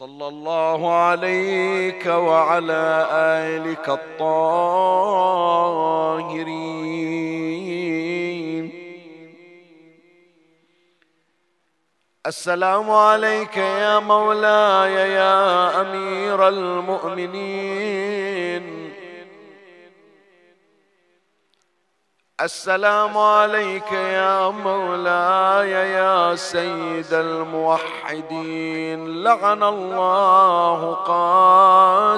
صلى الله عليك وعلى آلك الطاهرين. السلام عليك يا مولاي يا أمير المؤمنين. السلام عليك يا مولاي يا سيد الموحدين. لعن الله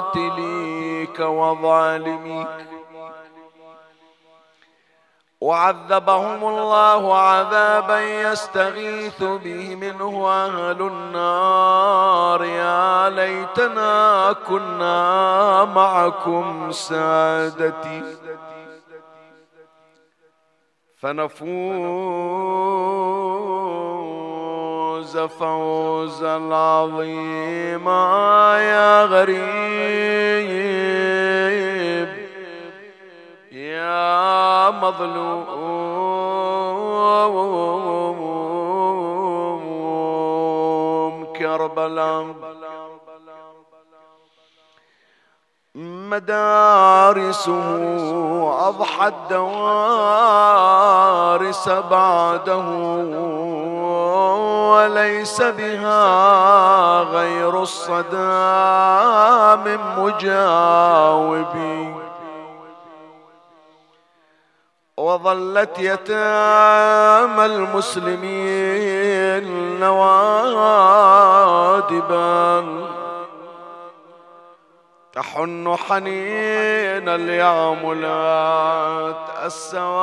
قاتليك وظالميك. وعذبهم الله عذابا يستغيث به منه أهل النار. يا ليتنا كنا معكم سادتي. فنفوز فوزا عظيما يا غريب يا مظلوم كربلاء مدارسه أضحت دوارس بعده. وليس بها غير الصدى من مجاوبين وظلت يتام المسلمين نوادبا. تحن حنين الياملات السواغبين.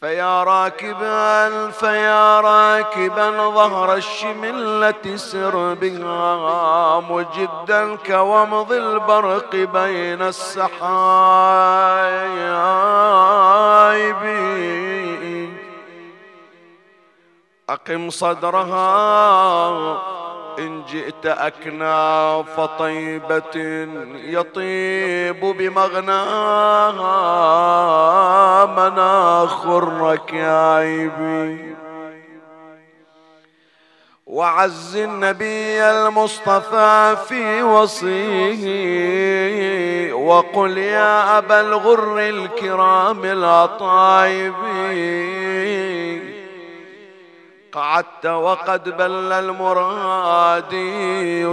فيا راكبا فيا راكبا ظهر الشملة سر بها مجدا كومض البرق بين السحايب أقم صدرها إن جئت أكناف طيبة يطيب بمغناها مناخ الركايب وعز النبي المصطفى في وصيه وقل يا أبا الغر الكرام الأطايبين قعدت وقد بل المرادي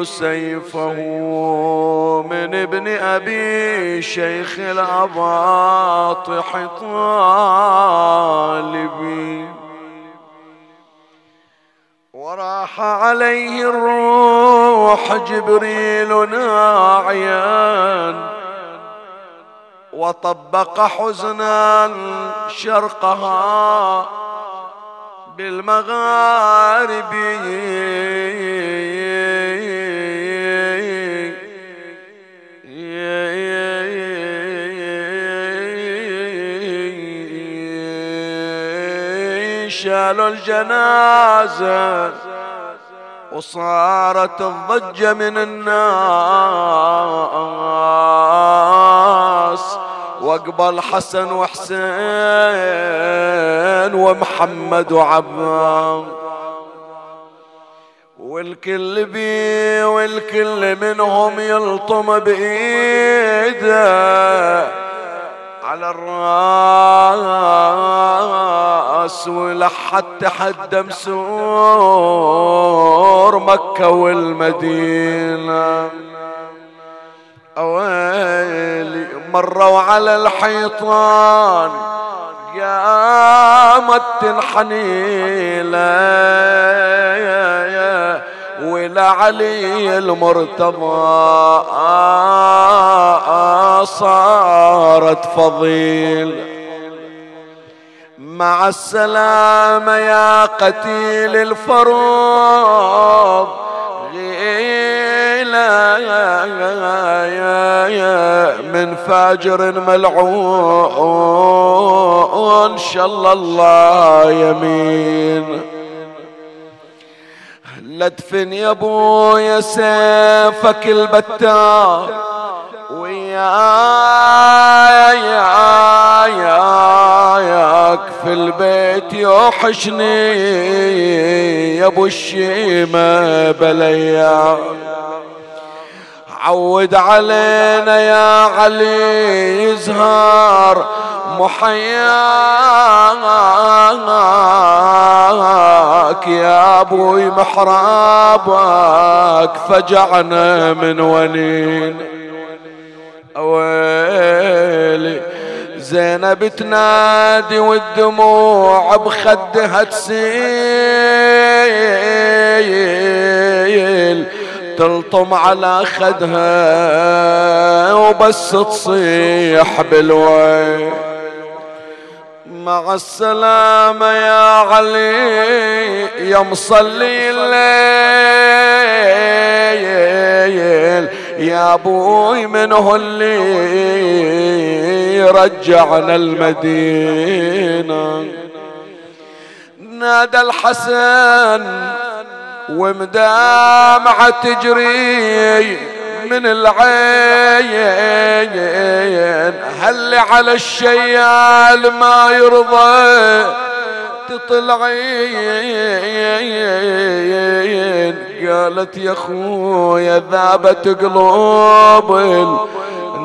سيفه من ابن أبي شيخ الأباطح طالبي. وراح عليه الروح جبريل ناعيا وطبق حزنا شرقها بالمغارب شالوا الجنازة وصارت الضجة من الناس. وأقبل حسن وحسين ومحمد وعبان والكل بي والكل منهم يلطم بإيده على الرأس ولحد تحدى مسور مكة والمدينة. أويلي مروا على الحيطان قامت تنحني ولعلي المرتضى صارت فضيل مع السلامة يا قتيل الفروض غيلا من فاجر ملعون شاء الله يمين. لدفن يا ابويا سيفك البتار وياك في البيت يوحشني. يا أبو الشيمة بليا عود علينا يا علي يزهر محياك يا أبوي محرابك فجعنا من ونين ويلي زينب تنادي والدموع بخدها تسيل تلطم على خدها وبس تصيح بالويل مع السلامة يا علي يا مصلي الليل يا أبوي منه اللي رجعنا المدينة. نادى الحسن ومدامعة تجري من العين. هل على الشيال ما يرضى تطلعين قالت يا خويا ذابت قلوب.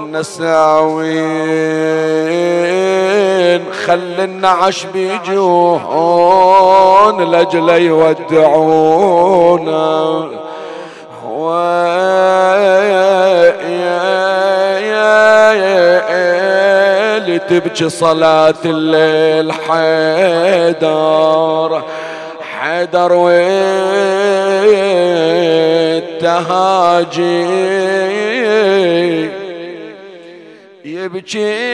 النساوين خل النعش بيجون لاجل يودعونا. تبكي صلاة الليل حيدر. حيدر والتهاجي يبكي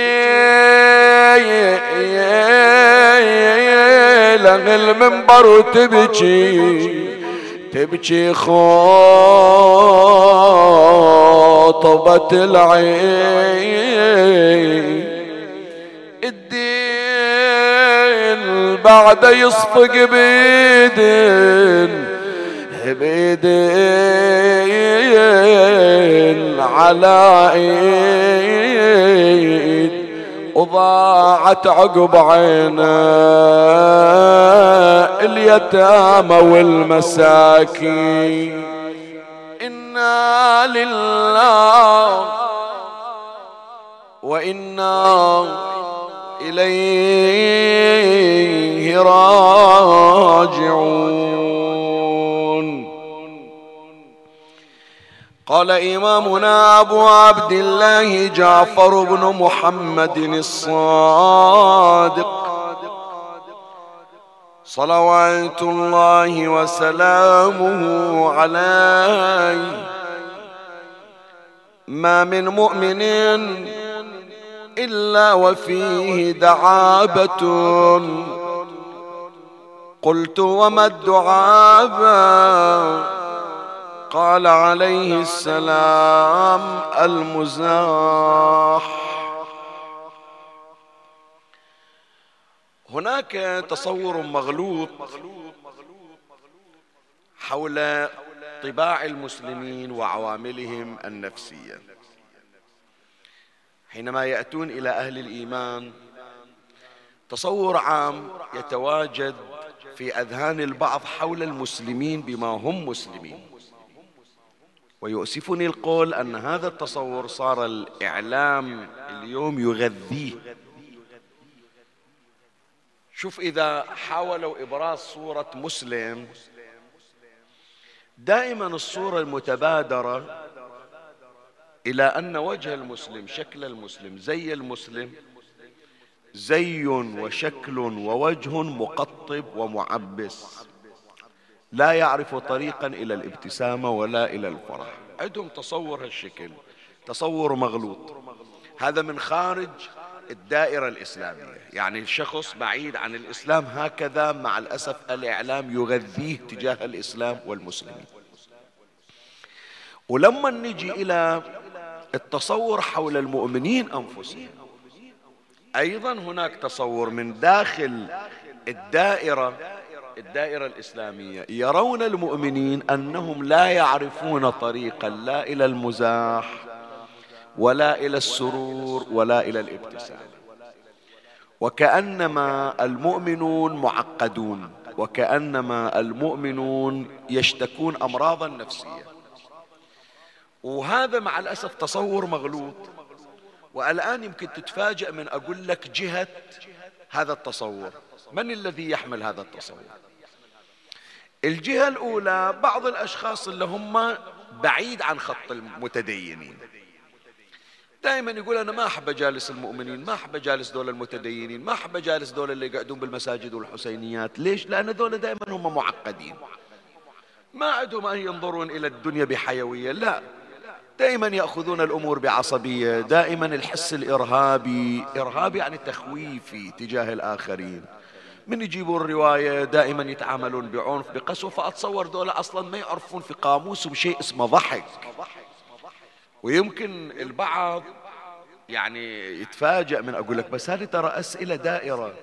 لغ المنبر وتبكي تبكي خاطبة العين الدين بعد يصفق بيدن بيدن على إيد وضاعت عقب عينا اليتامى والمساكين. إنا لله وإنا إليه راجعون. قال إمامنا أبو عبد الله جعفر بن محمد الصادق. صلوات الله وسلامه عليه. ما من مؤمن إلا وفيه دعابة. قلت وما الدعابة؟ قال عليه السلام المزاح. هناك تصور مغلوط حول طباع المسلمين وعواملهم النفسية. حينما يأتون إلى أهل الإيمان تصور عام يتواجد في أذهان البعض حول المسلمين بما هم مسلمين. ويؤسفني القول أن هذا التصور صار الإعلام اليوم يغذيه. شوف إذا حاولوا إبراز صورة مسلم دائما الصورة المتبادرة إلى أن وجه المسلم شكل المسلم زي المسلم زي وشكل ووجه مقطب ومعبس. لا يعرف طريقا إلى الابتسامة ولا إلى الفرح. عندهم تصور هالشكل. تصور مغلوط. هذا من خارج الدائرة الإسلامية. يعني الشخص بعيد عن الإسلام هكذا مع الأسف الإعلام يغذيه تجاه الإسلام والمسلمين. ولما نجي إلى التصور حول المؤمنين أنفسهم أيضا هناك تصور من داخل الدائرة الدائرة الإسلامية. يرون المؤمنين أنهم لا يعرفون طريقا لا إلى المزاح ولا إلى السرور ولا إلى الابتسام. وكأنما المؤمنون معقدون وكأنما المؤمنون يشتكون أمراضا نفسية. وهذا مع الأسف تصور مغلوط. والآن يمكن تتفاجأ من أقول لك جهة هذا التصور. من الذي يحمل هذا التصور؟ الجهة الأولى بعض الأشخاص اللي هم بعيد عن خط المتدينين. دائما يقول أنا ما أحب أجالس المؤمنين ما أحب أجالس دول المتدينين ما أحب أجالس دول اللي يقعدون بالمساجد والحسينيات. ليش؟ لأن دول دائما هم معقدين. ما عندهم أن ينظرون إلى الدنيا بحيوية لا. دائما يأخذون الأمور بعصبية دائما الحس الإرهابي إرهابي يعني تخويفي تجاه الآخرين. من يجيبون الرواية دائما يتعاملون بعنف بقسوة فأتصور دولة أصلا ما يعرفون في قاموسهم شيء اسمه ضحك. ويمكن البعض يعني يتفاجأ من أقول لك بس هذه ترى أسئلة دائرة.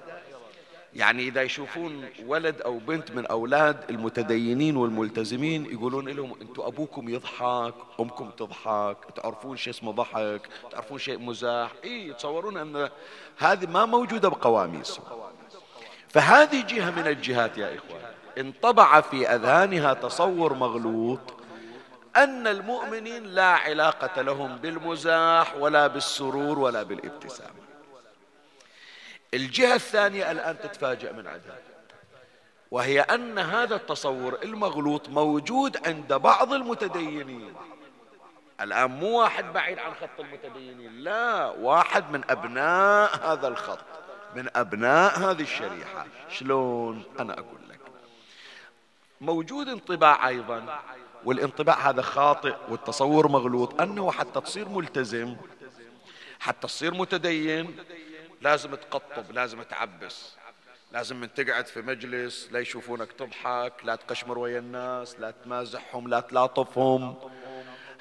يعني إذا يشوفون ولد أو بنت من أولاد المتدينين والملتزمين يقولون لهم أنتم أبوكم يضحك أمكم تضحك تعرفون شيء اسمه ضحك تعرفون شيء مزاح. إيه يتصورون أن هذه ما موجودة بقواميسهم فهذه جهة من الجهات يا إخوان. انطبع في أذهانها تصور مغلوط أن المؤمنين لا علاقة لهم بالمزاح ولا بالسرور ولا بالابتسام. الجهة الثانية الآن تتفاجأ من عندها وهي أن هذا التصور المغلوط موجود عند بعض المتدينين. الآن مو واحد بعيد عن خط المتدينين لا واحد من أبناء هذا الخط. من أبناء هذه الشريحة. شلون؟ أنا أقول لك. موجود انطباع أيضا والانطباع هذا خاطئ والتصور مغلوط أنه حتى تصير ملتزم حتى تصير متدين لازم تقطب لازم تعبس لازم من تقعد في مجلس لا يشوفونك تضحك لا تقشمر ويا الناس لا تمازحهم لا تلاطفهم.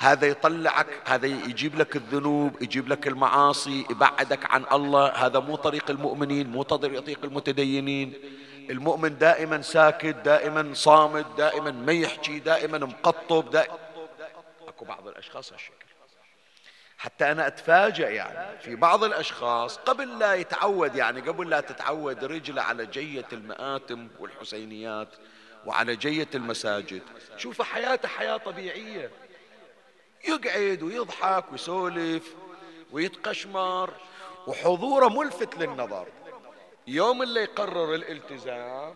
هذا يطلعك هذا يجيب لك الذنوب يجيب لك المعاصي يبعدك عن الله. هذا مو طريق المؤمنين مو طريق المتدينين. المؤمن دائما ساكت دائما صامت دائما ما يحكي دائما مقطب دائما أكو بعض الأشخاص هالشكل. حتى أنا أتفاجأ يعني في بعض الأشخاص قبل لا يتعود يعني قبل لا تتعود رجله على جية المآتم والحسينيات وعلى جية المساجد شوف حياته حياة طبيعية. يقعد ويضحك ويسولف ويتقشمر وحضوره ملفت للنظر. يوم اللي يقرر الالتزام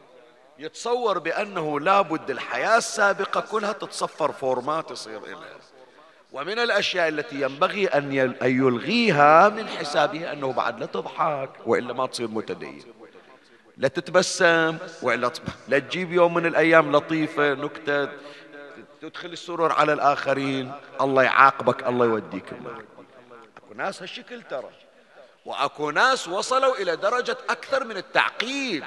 يتصور بأنه لابد الحياة السابقة كلها تتصفر فورمات يصير إليها ومن الأشياء التي ينبغي أن يلغيها من حسابه أنه بعد لا تضحك وإلا ما تصير متدين. لا تتبسم وإلا لا تجيب يوم من الأيام لطيفة نكتة تدخل السرور على الآخرين الله يعاقبك الله يوديك النار أكو ناس هالشكل ترى. وأكو ناس وصلوا إلى درجة أكثر من التعقيد.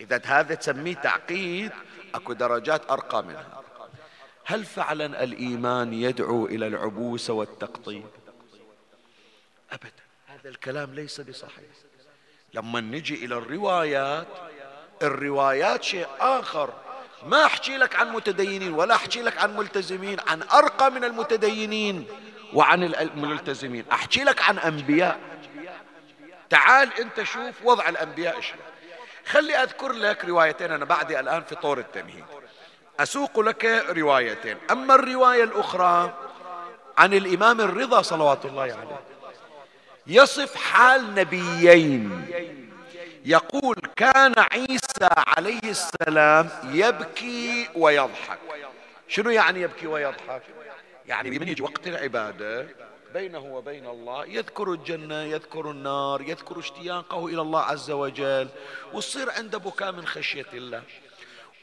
إذا هذا تسميه تعقيد أكو درجات أرقى منها. هل فعلا الإيمان يدعو إلى العبوس والتقطيب؟ أبدا. هذا الكلام ليس بصحيح. لما نجي إلى الروايات الروايات شيء آخر. ما أحكي لك عن متدينين ولا أحكي لك عن ملتزمين عن أرقى من المتدينين وعن الملتزمين. أحكي لك عن أنبياء. تعال أنت شوف وضع الأنبياء شلون خلي أذكر لك روايتين أنا بعدي الآن في طور التمهيد. أسوق لك روايتين. أما الرواية الأخرى عن الإمام الرضا صلوات الله عليه. يصف حال نبيين. يقول كان عيسى عليه السلام يبكي ويضحك. شنو يعني يبكي ويضحك؟ يعني من يجي وقت العبادة بينه وبين الله يذكر الجنة يذكر النار يذكر اشتياقه إلى الله عز وجل وتصير عنده بكاء من خشية الله.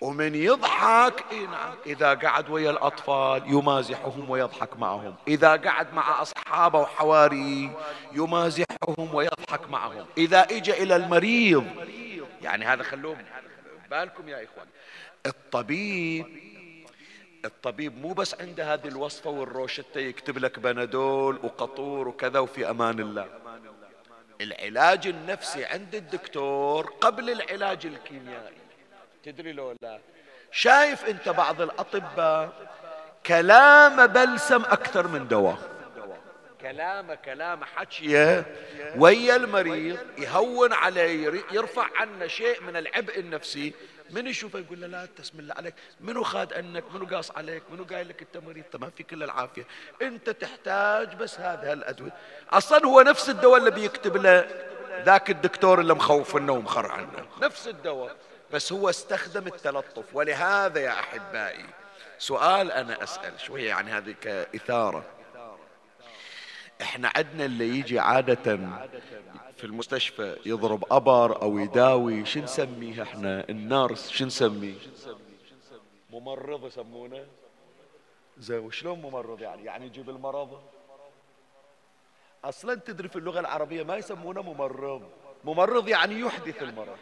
ومن يضحك نعم إذا قعد ويا الأطفال يمازحهم ويضحك معهم. إذا قعد مع أصحابه وحواري يمازحهم ويضحك معهم. إذا إجا إلى المريض يعني هذا خلوه بالكم يا إخوان. الطبيب الطبيب مو بس عنده هذه الوصفة والروشتة يكتب لك بنادول وقطور وكذا وفي أمان الله. العلاج النفسي عند الدكتور قبل العلاج الكيميائي. تدري لو لا؟ شايف انت بعض الاطباء كلام بلسم أكثر من دواء. كلام كلام حكيه ويا المريض يهون عليه يرفع عنه شيء من العبء النفسي. من يشوفه يقول له لا تسم الله عليك. منو خاد عنك؟ منو قاص عليك؟ منو قايل لك انت مريض؟ ما في كل العافية. انت تحتاج بس هذا هالأدوية. أصلا هو نفس الدواء اللي بيكتب له ذاك الدكتور اللي مخوف انه ومخر عنه. نفس الدواء. بس هو استخدم التلطف. ولهذا يا أحبائي سؤال أنا أسأل شوية يعني هذه كاثاره إحنا عندنا اللي يجي عادة في المستشفى يضرب أبر أو يداوي شو نسميه إحنا؟ النارس شو نسميه؟ ممرض يسمونه. زين وشلون ممرض يعني؟ يعني يجيب المرض؟ أصلا تدري في اللغة العربية ما يسمونه ممرض. ممرض يعني يحدث المرض.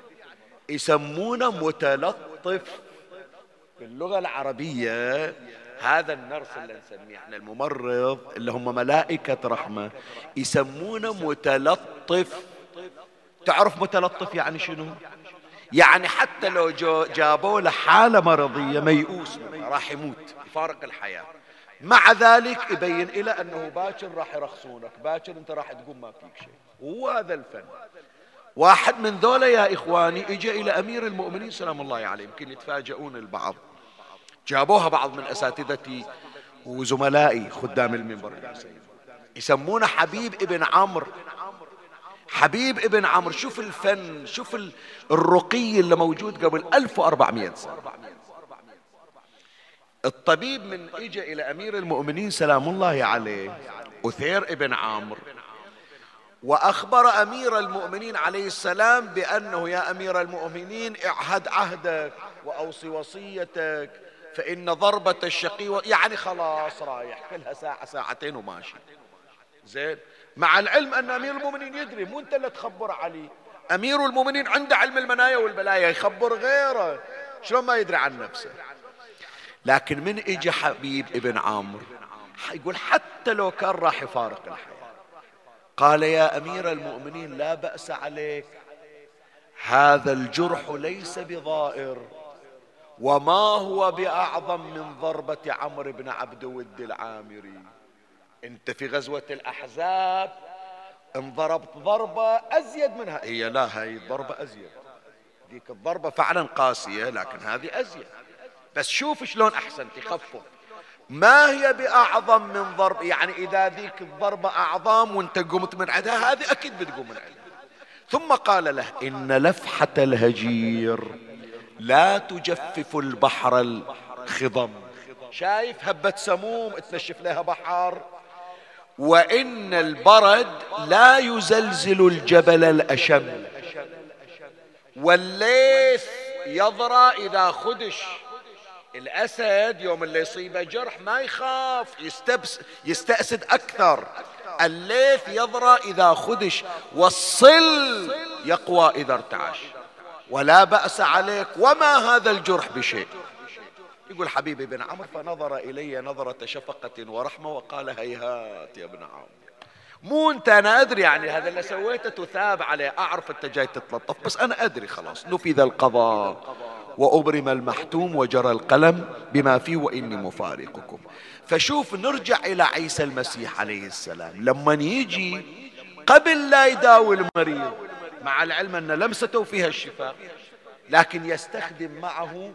يسمونه متلطف. في اللغة العربية هذا النرس اللي نسميه إحنا الممرض اللي هم ملائكة رحمة يسمونه متلطف. تعرف متلطف يعني شنو؟ يعني حتى لو جابوا له حالة مرضية ميؤوس راح يموت يفارق الحياة. مع ذلك يبين إلى أنه باكر راح يرخصونك باكر أنت راح تقوم ما فيك شيء. وهذا الفن. واحد من ذولا يا إخواني إجا إلى أمير المؤمنين سلام الله عليه يمكن يتفاجئون البعض. جابوها بعض من أساتذتي وزملائي خدام المنبر. يسمونه حبيب ابن عمرو. حبيب ابن عمرو شوف الفن شوف الرقي اللي موجود قبل 1400 سنة. الطبيب من اجى إلى أمير المؤمنين سلام الله عليه أثير ابن عمرو. وأخبر أمير المؤمنين عليه السلام بأنه يا أمير المؤمنين اعهد عهدك وأوصي وصيتك فإن ضربة الشقي يعني خلاص رايح كلها ساعة ساعتين وماشي. زين؟ مع العلم أن أمير المؤمنين يدري مو أنت اللي تخبر علي. أمير المؤمنين عنده علم المنايا والبلايا يخبر غيره. شلون ما يدري عن نفسه. لكن من اجى حبيب ابن عامر يقول حتى لو كان راح يفارق الحياة قال يا أمير المؤمنين لا بأس عليك. هذا الجرح ليس بضائر وما هو بأعظم من ضربة عمرو بن عبد ود العامري. أنت في غزوة الأحزاب انضربت ضربة أزيد منها. هي لا هاي الضربه أزيد. ذيك الضربة فعلا قاسية لكن هذه أزيد. بس شوف شلون أحسنت يخفف ما هي بأعظم من ضرب؟ يعني إذا ذيك الضربة أعظم وانت قمت من عندها هذه أكيد بتقوم من عندها ثم قال له إن لفحة الهجير لا تجفف البحر الخضم. شايف هبة سموم تنشف لها بحر وإن البرد لا يزلزل الجبل الأشم. والليث يضرى إذا خدش. الأسد يوم اللي يصيبه جرح ما يخاف يستبس يستأسد أكثر. الليث يضرى إذا خدش والصل يقوى إذا ارتعش. ولا بأس عليك وما هذا الجرح بشيء. يقول حبيبي بن عمرو فنظر إلي نظرة شفقة ورحمة وقال هيهات يا ابن عمرو مو أنت أنا أدري يعني هذا اللي سويته تثاب عليه. أعرف أنت جاي تتلطف بس أنا أدري خلاص نفذ القضاء. وأبرم المحتوم وجرى القلم بما فيه وإني مفارقكم. فشوف نرجع إلى عيسى المسيح عليه السلام. لما يجي قبل لا يداوي المريض مع العلم أن لمسته فيها الشفاء لكن يستخدم معه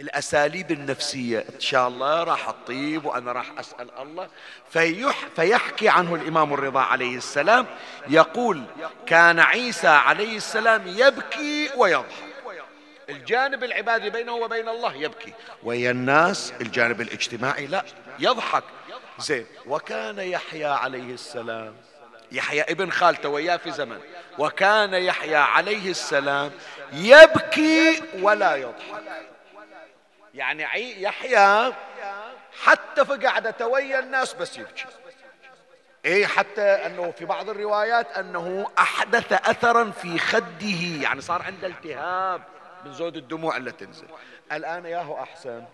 الأساليب النفسية. إن شاء الله راح أطيب وأنا راح أسأل الله. فيح فيحكي عنه الإمام الرضا عليه السلام. يقول كان عيسى عليه السلام يبكي ويضحك. الجانب العبادي بينه وبين الله يبكي. ويا الناس الجانب الاجتماعي لا يضحك. زين وكان يحيى عليه السلام. يحيى ابن خالته وياه في زمن. وكان يحيى عليه السلام يبكي ولا يضحك. يعني يحيى حتى في قعدة ويا الناس بس يبكي. إيه حتى أنه في بعض الروايات أنه أحدث اثرا في خده. يعني صار عنده التهاب. من زود الدموع اللي تنزل. الآن ياهو أحسن.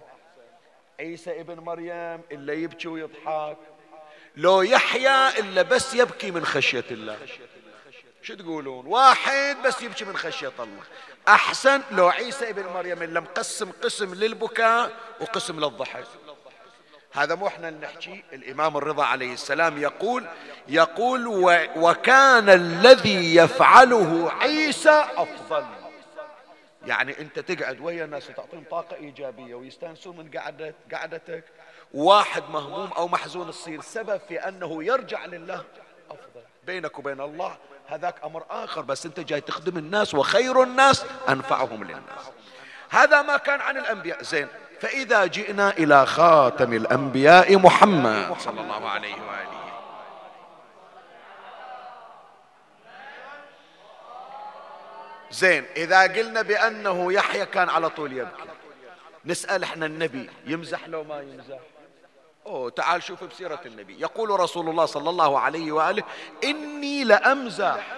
عيسى ابن مريم إلا يبكي ويضحك. لو يحيى إلا بس يبكي من خشية الله. شو تقولون؟ واحد بس يبكي من خشية الله. أحسن لو عيسى ابن مريم اللي مقسم قسم للبكاء وقسم للضحك. هذا مو إحنا نحكي. الإمام الرضا عليه السلام يقول يقول وكان الذي يفعله عيسى أفضل. يعني انت تقعد ويا الناس وتعطيهم طاقة إيجابية ويستأنسون من قعدت قعدتك. واحد مهموم أو محزون تصير سبب في أنه يرجع لله أفضل. بينك وبين الله هذاك أمر آخر بس أنت جاي تخدم الناس وخير الناس أنفعهم للناس. هذا ما كان عن الأنبياء. زين فإذا جئنا إلى خاتم الأنبياء محمد. صلى الله عليه وآله زين إذا قلنا بأنه يحيى كان على طول يبكي. نسأل إحنا النبي يمزح لو ما يمزح؟ أوه تعال شوف بسيرة النبي. يقول رسول الله صلى الله عليه وآله إني لأمزح.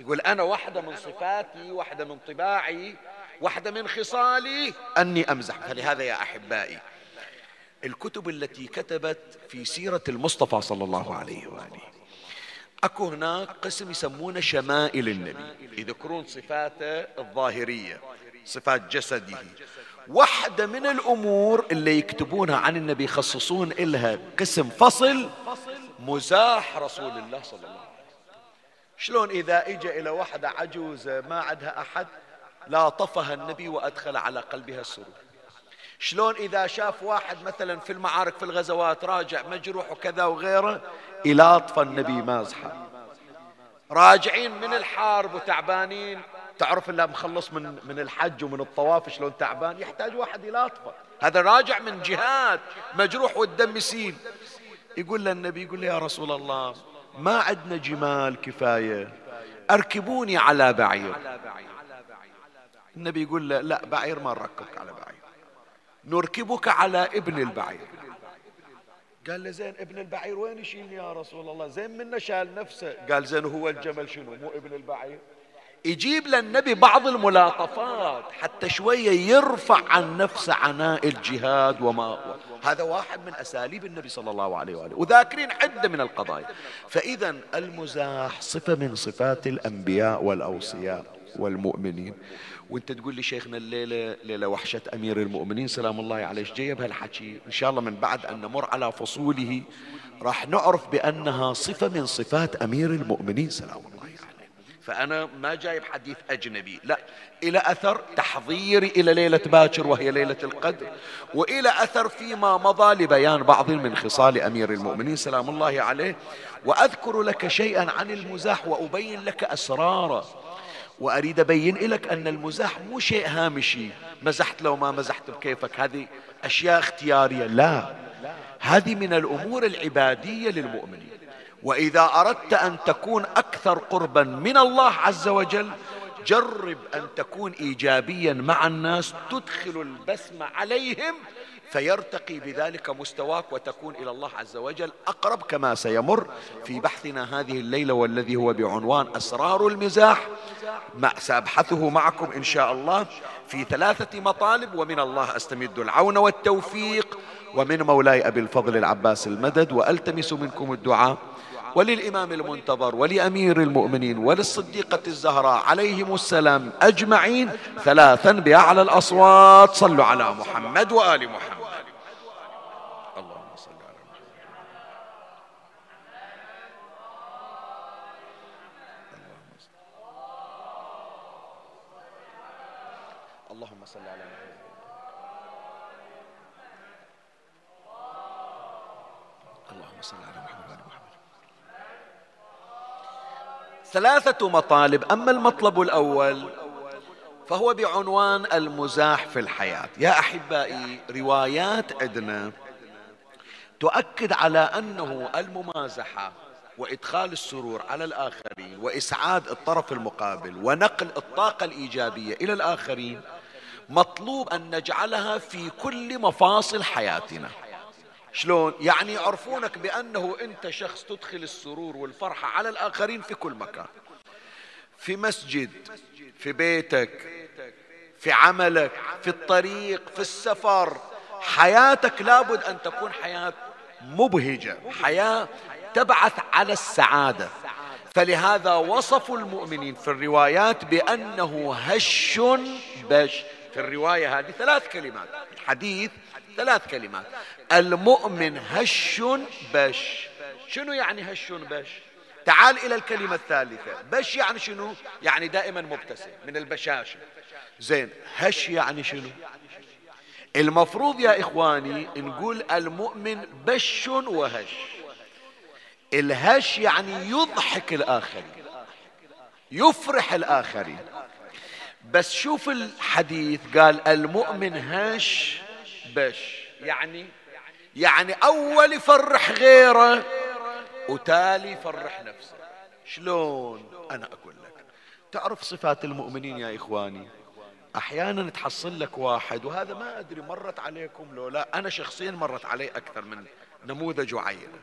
يقول أنا واحدة من صفاتي واحدة من طباعي واحدة من خصالي. أني أمزح. فلهذا يا أحبائي الكتب التي كتبت في سيرة المصطفى صلى الله عليه وآله. أكو هناك قسم يسمونه شمائل النبي. يذكرون صفاته الظاهرية صفات جسده. واحدة من الأمور اللي يكتبونها عن النبي يخصصون إلها قسم فصل مزاح رسول الله صلى الله عليه وسلم. شلون إذا إجا إلى واحدة عجوزة ما عندها أحد لا طفها النبي وأدخل على قلبها السرور. شلون إذا شاف واحد مثلا في المعارك في الغزوات راجع مجروح وكذا وغيره إلاطف النبي مازحة راجعين من الحرب وتعبانين. تعرف اللي مخلص من من الحج ومن الطواف شلون تعبان؟ يحتاج واحد يلاطفه هذا راجع من جهاد مجروح والدم يسيل. يقول له النبي يقول له يا رسول الله ما عندنا جمال كفاية. أركبوني على بعير. النبي يقول له لا بعير ما نركبك على بعير. نركبك على ابن البعير. قال له زين ابن البعير وين يشيلني يا رسول الله؟ زين منا شال نفسه. قال زين هو الجمل شنو؟ مو ابن البعير. يجيب للنبي بعض الملاطفات حتى شوية يرفع عن نفسه عناء الجهاد وما هذا واحد من أساليب النبي صلى الله عليه وآله. وذاكرين عدة من القضايا. فإذا المزاح صفة من صفات الأنبياء والأوصياء والمؤمنين. وانت تقول لي شيخنا الليلة ليلة وحشة أمير المؤمنين سلام الله عليه. جاي بهالحكي إن شاء الله من بعد أن نمر على فصوله راح نعرف بأنها صفة من صفات أمير المؤمنين سلام الله فأنا ما جايب حديث أجنبي لا. إلى أثر تحضيري إلى ليلة باكر وهي ليلة القدر وإلى أثر فيما مضى لبيان بعض من خصال أمير المؤمنين سلام الله عليه. وأذكر لك شيئا عن المزاح وأبين لك أسراره وأريد أبين لك أن المزاح مو شيء هامشي. مزحت لو ما مزحت بكيفك. هذه أشياء اختيارية. لا. هذه من الأمور العبادية للمؤمنين. وإذا أردت أن تكون أكثر قربا من الله عز وجل جرب أن تكون ايجابيا مع الناس تدخل البسمة عليهم فيرتقي بذلك مستواك وتكون إلى الله عز وجل أقرب كما سيمر في بحثنا هذه الليلة والذي هو بعنوان أسرار المزاح. ما سأبحثه معكم إن شاء الله في ثلاثة مطالب ومن الله أستمد العون والتوفيق. ومن مولاي أبي الفضل العباس المدد وألتمس منكم الدعاء. وللإمام المنتظر ولأمير المؤمنين وللصديقة الزهراء عليهم السلام أجمعين ثلاثا بأعلى الأصوات. صلوا على محمد وآل محمد اللهم صل على محمد اللهم صل على محمد محمد ثلاثة مطالب أما المطلب الأول فهو بعنوان المزاح في الحياة. يا أحبائي روايات عندنا تؤكد على أنه الممازحة وإدخال السرور على الآخرين وإسعاد الطرف المقابل ونقل الطاقة الإيجابية إلى الآخرين مطلوب أن نجعلها في كل مفاصل حياتنا. شلون؟ يعني يعرفونك بأنه أنت شخص تدخل السرور والفرحة على الآخرين في كل مكان. في مسجد في بيتك في عملك في الطريق في السفر. حياتك لابد أن تكون حياة مبهجة حياة تبعث على السعادة. فلهذا وصفوا المؤمنين في الروايات بأنه هش بش. في الرواية هذه ثلاث كلمات. الحديث ثلاث كلمات. المؤمن هش بش. شنو يعني هش بش؟ تعال إلى الكلمة الثالثة. بش يعني شنو؟ يعني دائما مبتسم من البشاشة. زين هش يعني شنو؟ المفروض يا إخواني نقول المؤمن بش وهش. الهش يعني يضحك الآخرين يفرح الآخرين. بس شوف الحديث قال المؤمن هش بش يعني يعني أول يفرح غيره وتالي يفرح نفسه. شلون؟ أنا أقول لك. تعرف صفات المؤمنين يا إخواني؟ أحيانا تحصل لك واحد وهذا ما أدري مرت عليكم لو لا أنا شخصيا مرت علي أكثر من نموذج وعينة.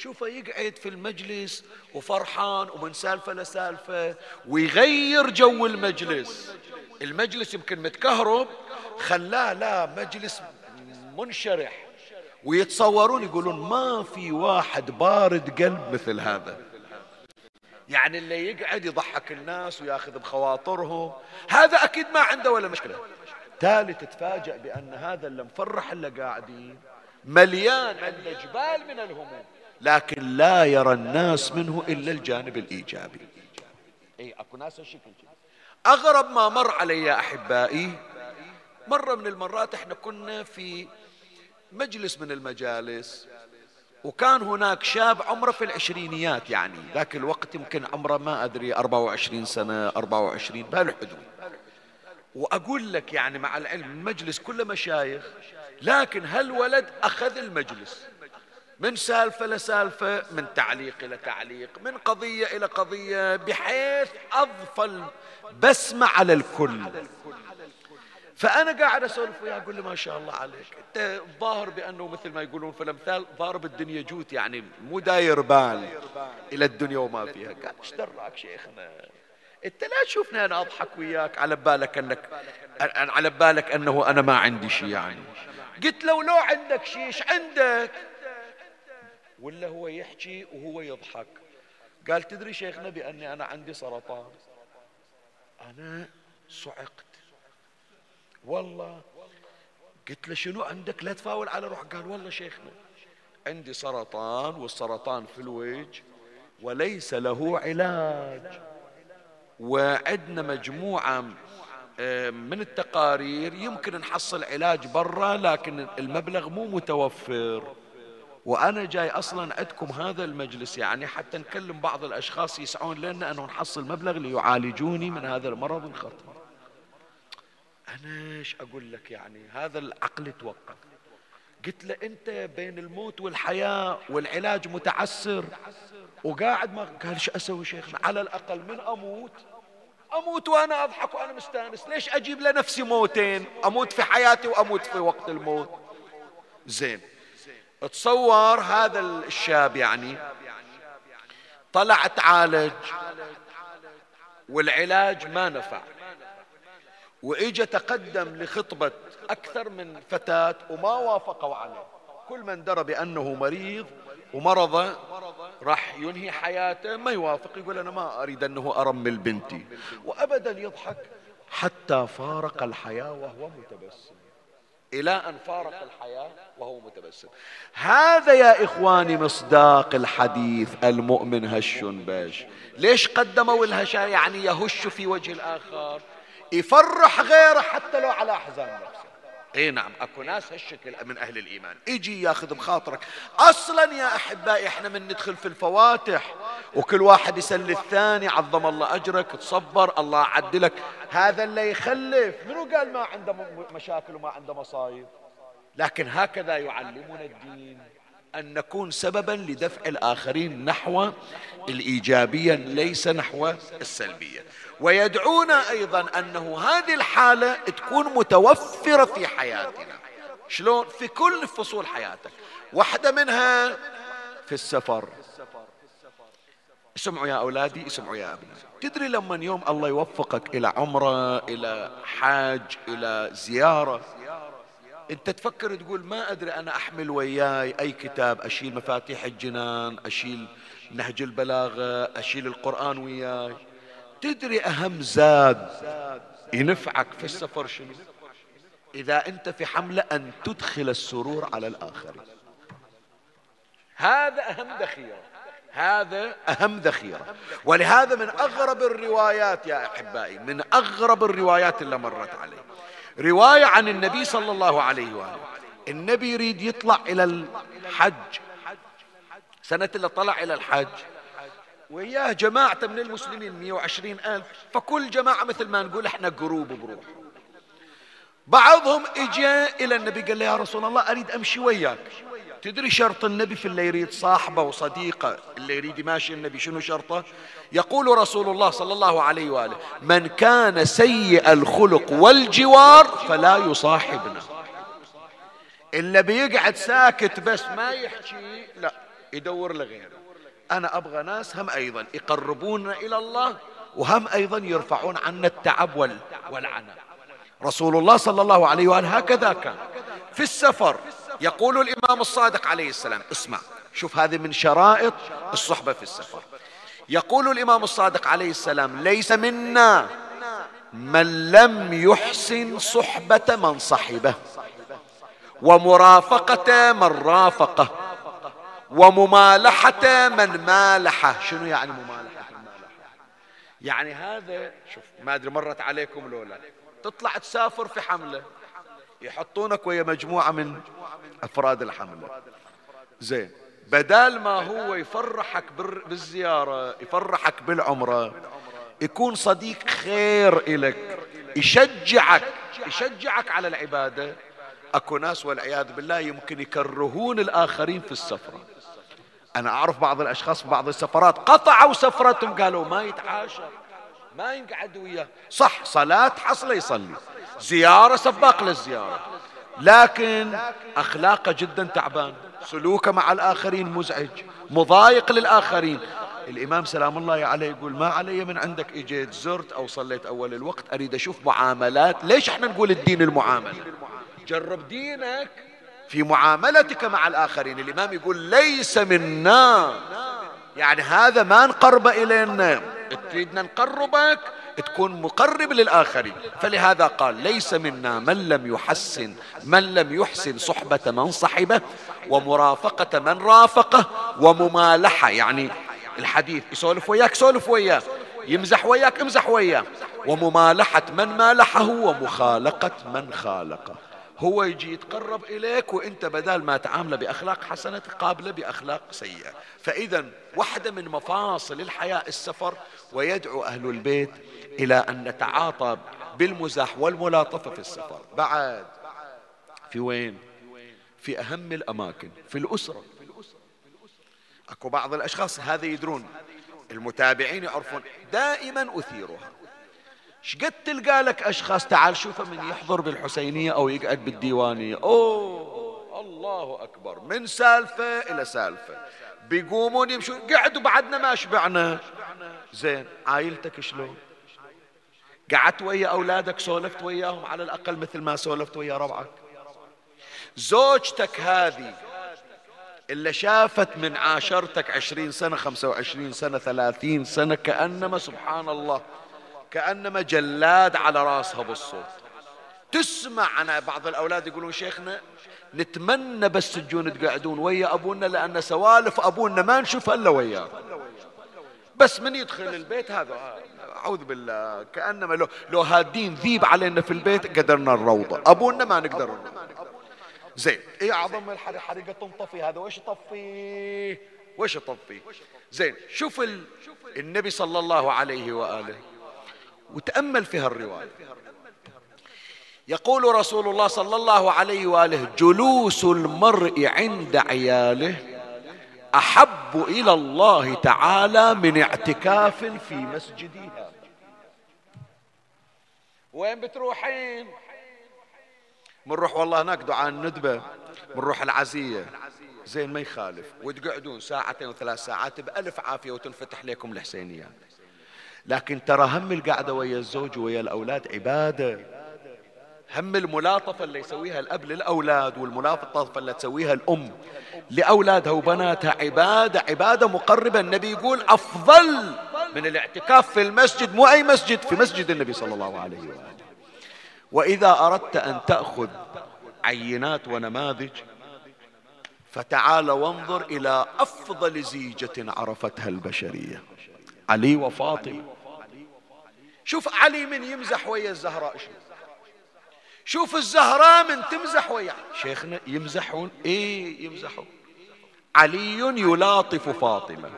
شوفه يقعد في المجلس وفرحان ومن سالفة لسالفة ويغير جو المجلس. المجلس يمكن متكهرب خلاه لا مجلس منشرح. ويتصورون يقولون ما في واحد بارد قلب مثل هذا. يعني اللي يقعد يضحك الناس وياخذ بخواطرهم هذا أكيد ما عنده ولا مشكلة. تالي تتفاجأ بأن هذا اللي مفرح اللي قاعدين مليان عنده جبال من الهموم. لكن لا يرى الناس منه إلا الجانب الإيجابي. أي أكو ناس الشكل أغرب ما مر علي أحبائي مرة من المرات إحنا كنا في مجلس من المجالس وكان هناك شاب عمره في العشرينيات يعني ذاك الوقت يمكن عمره ما أدري 24 سنة 24 بهالحدود وأقول لك يعني مع العلم المجلس كله مشايخ لكن هالولد أخذ المجلس؟ من سالفة لسالفة من تعليق إلى تعليق من قضية إلى قضية بحيث أضفى البسمة على الكل. فأنا قاعد أسولف وياه أقول له ما شاء الله عليك. أنت الظاهر بأنه مثل ما يقولون في الأمثال ضارب الدنيا جوت يعني مو داير بال إلى الدنيا وما فيها. قال إيش دراك شيخنا؟ أنت لا تشوفني أنا أضحك وياك على بالك انك على بالك أنه أنا ما عندي شيء يعني. قلت له لو عندك شيء إيش عندك؟ ولا هو يحكي وهو يضحك؟ قال تدري شيخنا بأني أنا عندي سرطان. أنا صعقت. والله. قلت له شنو عندك؟ لا تفاول على روح قال والله شيخنا عندي سرطان والسرطان في الوجه وليس له علاج. وعندنا مجموعة آه، من التقارير يمكن نحصل علاج برا لكن المبلغ مو متوفر. وأنا جاي أصلا عندكم هذا المجلس يعني حتى نكلم بعض الأشخاص يسعون لنا أنه نحصل مبلغ ليعالجوني من هذا المرض الخطير أنا إيش أقول لك يعني؟ هذا العقل توقف قلت له أنت بين الموت والحياة والعلاج متعسر وقاعد ما قال إيش أسوي شيخنا؟ على الأقل من أموت أموت وأنا أضحك وأنا مستأنس. ليش أجيب لنفسي موتين؟ أموت في حياتي وأموت في وقت الموت. زين. تصور هذا الشاب يعني طلع تعالج والعلاج ما نفع. وإجا تقدم لخطبة أكثر من فتاة وما وافقوا عليه. كل من درى بأنه مريض ومرضه راح ينهي حياته ما يوافق يقول أنا ما أريد أنه أرمل بنتي وأبدا يضحك حتى فارق الحياة وهو متبسم. إلى أن فارق الحياة وهو متبسم. هذا يا إخواني مصداق الحديث المؤمن هش باش ليش قدموا الهشا يعني يهش في وجه الآخر. يفرح غيره حتى لو على أحزان نفسه. اي نعم أكو ناس هالشكل من أهل الإيمان. يجي ياخذ بخاطرك أصلا يا أحبائي إحنا من ندخل في الفواتح وكل واحد يسلي الثاني عظم الله أجرك تصبر الله عدلك هذا اللي يخلف. منو قال ما عنده مشاكل وما عنده مصايب؟ لكن هكذا يعلمنا الدين. أن نكون سببا لدفع الآخرين نحو الإيجابية ليس نحو السلبية. ويدعونا أيضا أنه هذه الحالة تكون متوفرة في حياتنا. شلون؟ في كل فصول حياتك. واحدة منها في السفر. اسمعوا يا أولادي اسمعوا يا أبنائي تدري لما يوم الله يوفقك إلى عمرة إلى حاج إلى زيارة أنت تفكر تقول ما أدري أنا أحمل وياي أي كتاب؟ أشيل مفاتيح الجنان أشيل نهج البلاغة أشيل القرآن وياي. تدري أهم زاد ينفعك في السفر شنو؟ إذا أنت في حملة أن تدخل السرور على الاخرين هذا أهم ذخيرة. هذا أهم ذخيرة. ولهذا من أغرب الروايات يا أحبائي من أغرب الروايات اللي مرت علي. رواية عن النبي صلى الله عليه وآله. النبي يريد يطلع إلى الحج. سنة اللي طلع إلى الحج. وياه جماعة من المسلمين 120 ألف فكل جماعة مثل ما نقول إحنا جروب بروح. بعضهم اجى إلى النبي قال له يا رسول الله أريد أمشي وياك. تدري شرط النبي في اللي يريد صاحبه وصديقه اللي يريد يماشي النبي شنو شرطه؟ يقول رسول الله صلى الله عليه وآله من كان سيء الخلق والجوار فلا يصاحبنا. إلا بيقعد ساكت بس ما يحكي لا يدور لغيره. أنا أبغى ناس هم أيضا يقربون إلى الله وهم أيضا يرفعون عنا التعب والعناء. رسول الله صلى الله عليه وآله هكذا كان. في السفر يقول الإمام الصادق عليه السلام اسمع شوف هذه من شرائط الصحبة في السفر. يقول الإمام الصادق عليه السلام ليس منا من لم يحسن صحبة من صحبه ومرافقة من رافقه. وممالحة من مالحه شنو يعني ممالحة؟ يعني هذا شوف ما أدري مرت عليكم لولا تطلع تسافر في حملة. يحطونك ويا مجموعة من أفراد الحملة. زين. بدال ما هو يفرحك بالزيارة يفرحك بالعمرة يكون صديق خير إلك. يشجعك يشجعك على العبادة. أكو ناس والعياذ بالله يمكن يكرهون الآخرين في السفرة. أنا أعرف بعض الأشخاص في بعض السفرات قطعوا سفرتهم قالوا ما يتعاشر ما ينقعد وياه. صح صلاة حصله يصلي زيارة سباق للزيارة. لكن أخلاقه جدا تعبان سلوكه مع الآخرين مزعج مضايق للآخرين. الإمام سلام الله عليه يقول ما علي من عندك إجيت زرت أو صليت أول الوقت أريد أشوف معاملات. ليش إحنا نقول الدين المعاملة؟ جرب دينك في معاملتك مع الآخرين. الإمام يقول ليس منا. يعني هذا ما نقرب إلينا. تريدنا نقربك؟ تكون مقرب للآخرين. فلهذا قال ليس منا من لم يحسن من لم يحسن صحبة من صحبه ومرافقة من رافقه وممالحة. يعني الحديث يسولف وياك سولف وياه يمزح وياك امزح وياه وممالحة من مالحه ومخالقة من خالقه. هو يجي يتقرب إليك وإنت بدال ما تعامله بأخلاق حسنة تقابله بأخلاق سيئة. فإذا واحدة من مفاصل الحياة السفر ويدعو أهل البيت إلى أن نتعاطى بالمزاح والملاطفة في السفر. بعد في وين؟ في أهم الأماكن في الأسرة. أكو بعض الأشخاص هذا يدرون المتابعين يعرفون دائما أثيرها. شقد تلقى لك أشخاص؟ تعال شوفه من يحضر بالحسينية أو يقعد بالديوانية. أوه الله أكبر. من سالفة إلى سالفة. بيقومون يمشون. قعدوا بعدنا ما شبعنا. زين عائلتك شلون؟ قعدت ويا أولادك سولفت وياهم على الأقل مثل ما سولفت ويا ربعك؟ زوجتك هذه اللي شافت من عاشرتك عشرين سنة خمسة وعشرين سنة ثلاثين سنة كأنما سبحان الله. كأنما جلاد على راسها بالصوت تسمع أنا بعض الأولاد يقولون شيخنا نتمنى بس تجون تقعدون ويا أبونا لأن سوالف أبونا ما نشوفها إلا وياه. بس من يدخل البيت هذا؟ أعوذ بالله. كأنما لو, لو هادين ذيب علينا في البيت قدرنا نروضه أبونا ما نقدر. زين. إيه أعظم الحريقة تنطفي هذا؟ وش يطفيه وش يطفيه زين. شوف ال... النبي صلى الله عليه وآله. وتأمل في هالرواية يقول رسول الله صلى الله عليه وآله جلوس المرء عند عياله أحب إلى الله تعالى من اعتكاف في مسجدها. وين بتروحين؟ بنروح والله هناك دعاء الندبة بنروح العزية. زين ما يخالف. وتقعدون ساعتين وثلاث ساعات بألف عافية وتنفتح لكم الحسينيات. لكن ترى هم القعدة ويا الزوج ويا الأولاد عبادة. هم الملاطفة اللي يسويها الأب للأولاد والملاطفة اللي تسويها الأم لأولادها وبناتها عبادة عبادة مقربة. النبي يقول أفضل من الاعتكاف في المسجد مو أي مسجد في مسجد النبي صلى الله عليه وآله. وإذا أردت أن تأخذ عينات ونماذج فتعال وانظر إلى أفضل زيجة عرفتها البشرية. علي وفاطمة. شوف علي من يمزح ويا الزهراء شو شوف الزهراء من تمزح ويا. شيخنا يمزحون؟ إيه يمزحون. علي يلاطف فاطمة.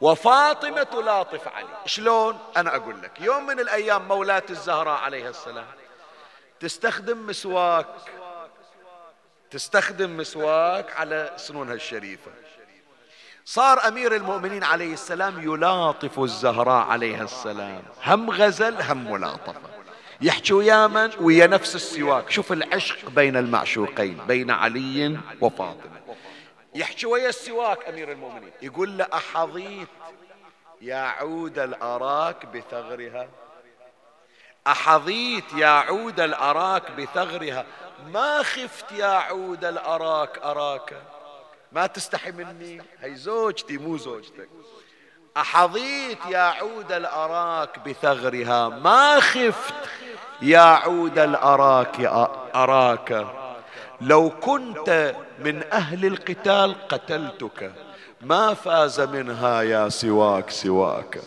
وفاطمة تلاطف علي. شلون؟ أنا أقول لك. يوم من الأيام مولاة الزهراء عليها السلام. تستخدم مسواك. تستخدم مسواك على سنونها الشريفة صار أمير المؤمنين عليه السلام يلاطف الزهراء عليها السلام. هم غزل هم ملاطفة. يحكي ويا من ويا نفس السواك. شوف العشق بين المعشوقين بين علي وفاطمة. يحكي ويا السواك أمير المؤمنين. يقول له أحظيت يا عود الأراك بثغرها. أحظيت يا عود الأراك بثغرها. ما خفت يا عود الأراك أراك. ما تستحي مني. هي زوجتي مو زوجتك. أحظيت يا عود الأراك بثغرها. ما خفت يا عود الأراك أراك. لو كنت من أهل القتال قتلتك. ما فاز منها يا سواك سواك.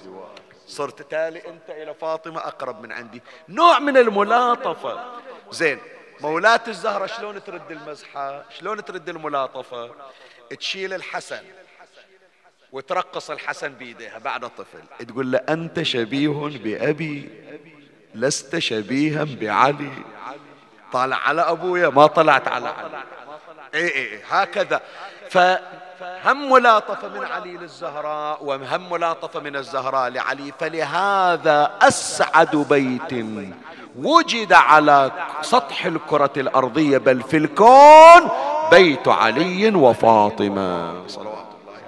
صرت تالي أنت إلى فاطمة أقرب من عندي. نوع من الملاطفة. زين مولاة الزهرة شلون ترد المزحة؟ شلون ترد الملاطفة؟ تشيل الحسن وترقص الحسن بيديها بعد طفل تقول له أنت شبيه بأبي لست شبيها بعلي. طالع على أبويا ما طلعت على علي. اي اي إيه هكذا. فهم ملاطفة من علي للزهراء وهم ملاطفة من الزهراء لعلي. فلهذا أسعد بيت وجد على سطح الكرة الأرضية بل في الكون بيت علي وفاطمة. صلوات الله عليه.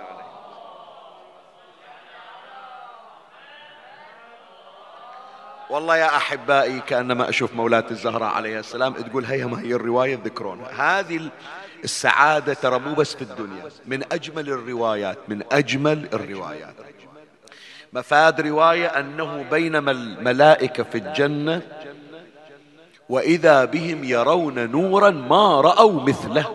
والله يا أحبائي كأنما أشوف مولاة الزهراء عليه السلام تقول هيا ما هي الرواية ذكرونها هذه السعادة ترى مو بس في الدنيا من أجمل الروايات من أجمل الروايات. مفاد رواية أنه بينما الملائكة في الجنة وإذا بهم يرون نورا ما رأوا مثله.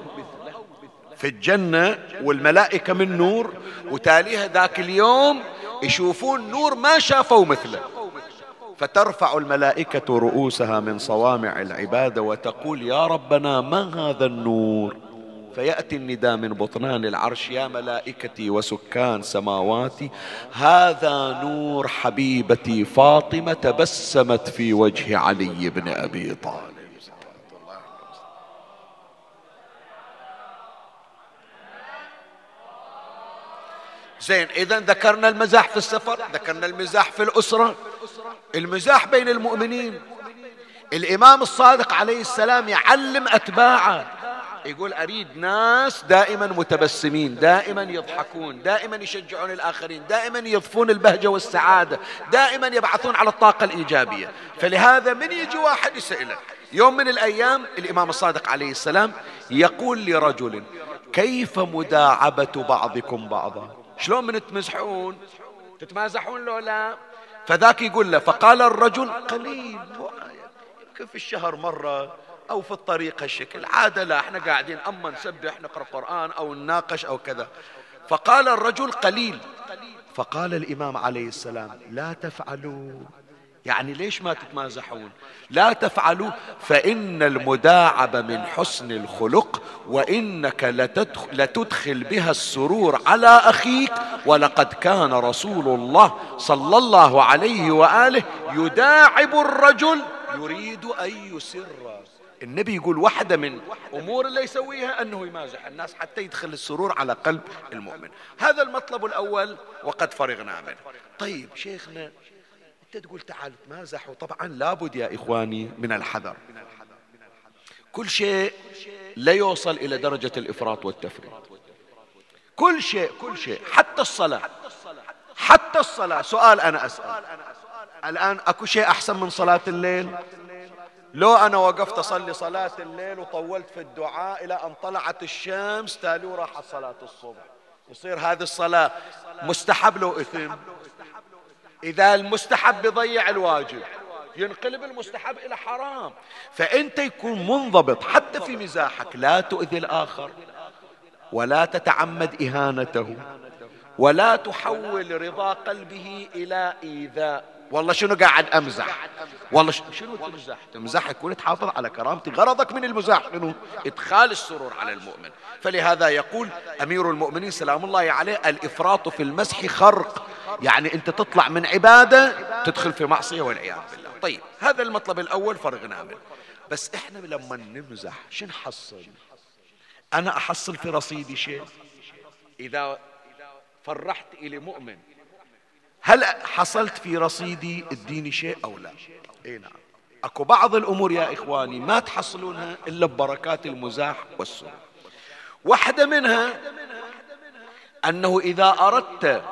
في الجنة والملائكة من نور وتاليها ذاك اليوم يشوفون نور ما شافوا مثله. فترفع الملائكة رؤوسها من صوامع العبادة وتقول يا ربنا ما هذا النور؟ فيأتي النداء من بطنان العرش يا ملائكتي وسكان سماواتي. هذا نور حبيبتي فاطمة تبسمت في وجه علي بن أبي طالب. زين إذا ذكرنا المزاح في السفر ذكرنا المزاح في الأسرة. المزاح بين المؤمنين. الإمام الصادق عليه السلام يعلم أتباعه. يقول أريد ناس دائما متبسمين دائما يضحكون دائما يشجعون الآخرين دائما يضفون البهجة والسعادة دائما يبعثون على الطاقة الإيجابية. فلهذا من يجي واحد يسأله؟ يوم من الأيام الإمام الصادق عليه السلام يقول لرجل كيف مداعبة بعضكم بعضا؟ شلون من تمزحون؟ تتمازحون لو لا؟ فذاك يقول له فقال الرجل قليل في الشهر مرة أو في الطريق هالشكل. عادة لا إحنا قاعدين أما نسبح نقرأ قرآن أو نناقش أو كذا. فقال الرجل قليل. فقال الإمام عليه السلام لا تفعلوا. يعني ليش ما تتمازحون؟ لا تفعلوا فإن المداعبة من حسن الخلق وإنك لتدخل بها السرور على أخيك. ولقد كان رسول الله صلى الله عليه وآله يداعب الرجل يريد أن يسر. النبي يقول واحدة من أمور اللي يسويها أنه يمازح الناس حتى يدخل السرور على قلب المؤمن. هذا المطلب الأول وقد فرغنا منه. طيب شيخنا أنت تقول تعال تمازح وطبعا لابد يا إخواني من الحذر. كل شيء لا يوصل إلى درجة الإفراط والتفريط. كل شيء كل شيء. حتى الصلاة. حتى الصلاة. سؤال أنا أسأل. الآن أكو شيء أحسن من صلاة الليل؟ لو أنا وقفت أصلي صلاة الليل وطولت في الدعاء إلى أن طلعت الشمس تالي وراحت صلاة الصبح. يصير هذه الصلاة مستحب له إثم. إذا المستحب يضيع الواجب ينقلب المستحب إلى حرام. فأنت يكون منضبط حتى في مزاحك لا تؤذي الآخر ولا تتعمد إهانته ولا تحول رضا قلبه إلى إيذاء. والله شنو قاعد أمزح؟ والله شنو تمزح؟ تمزح يكون تحافظ على كرامتي غرضك من المزاح شنو؟ إدخال السرور على المؤمن. فلهذا يقول أمير المؤمنين سلام الله عليه الإفراط في المسح خرق. يعني أنت تطلع من عبادة تدخل في معصية والعياذ بالله. طيب هذا المطلب الأول فرغنا منه. بس إحنا لما نمزح شو نحصل أنا أحصل في رصيدي شيء؟ إذا فرحت إلي مؤمن هل حصلت في رصيدي اديني شيء أو لا؟ إي نعم. أكو بعض الأمور يا إخواني ما تحصلونها إلا ببركات المزاح والسرور. واحدة منها أنه إذا أردت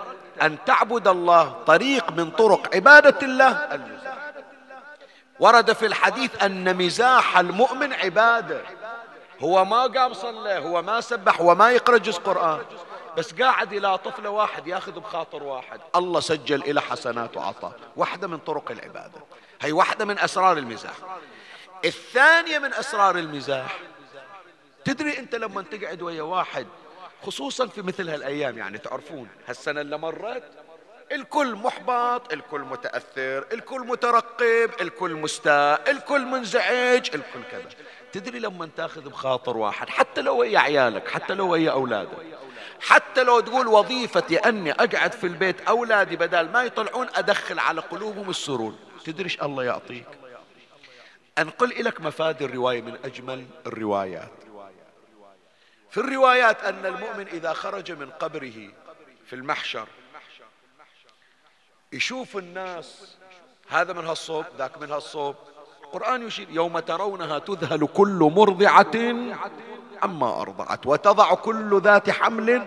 أن تعبد الله طريق من طرق عبادة الله المزاح ورد في الحديث أن مزاح المؤمن عبادة. هو ما قام صلى هو ما سبح وما يقرأ جزء قرآن. بس قاعد إلى طفلة واحد ياخذ بخاطر واحد. الله سجل إلى حسنات وعطاء. واحدة من طرق العبادة. هي واحدة من أسرار المزاح. الثانية من أسرار المزاح. تدري أنت لما تقعد ويا واحد خصوصا في مثل هالأيام يعني تعرفون هالسنة اللي مرت الكل محبط الكل متأثر الكل مترقب الكل مستاء الكل منزعج الكل كذا. تدري لما تاخذ بخاطر واحد حتى لو ويا عيالك حتى لو ويا أولادك حتى لو تقول وظيفتي أني أقعد في البيت أولادي بدل ما يطلعون أدخل على قلوبهم السرور. تدريش الله يعطيك؟ أنقل لك مفاد الرواية من أجمل الروايات. في الروايات أن المؤمن إذا خرج من قبره في المحشر يشوف الناس هذا من هالصوب ذاك من هالصوب. القرآن يشير يوم ترونها تذهل كل مرضعة. عما أرضعت وتضع كل ذات حمل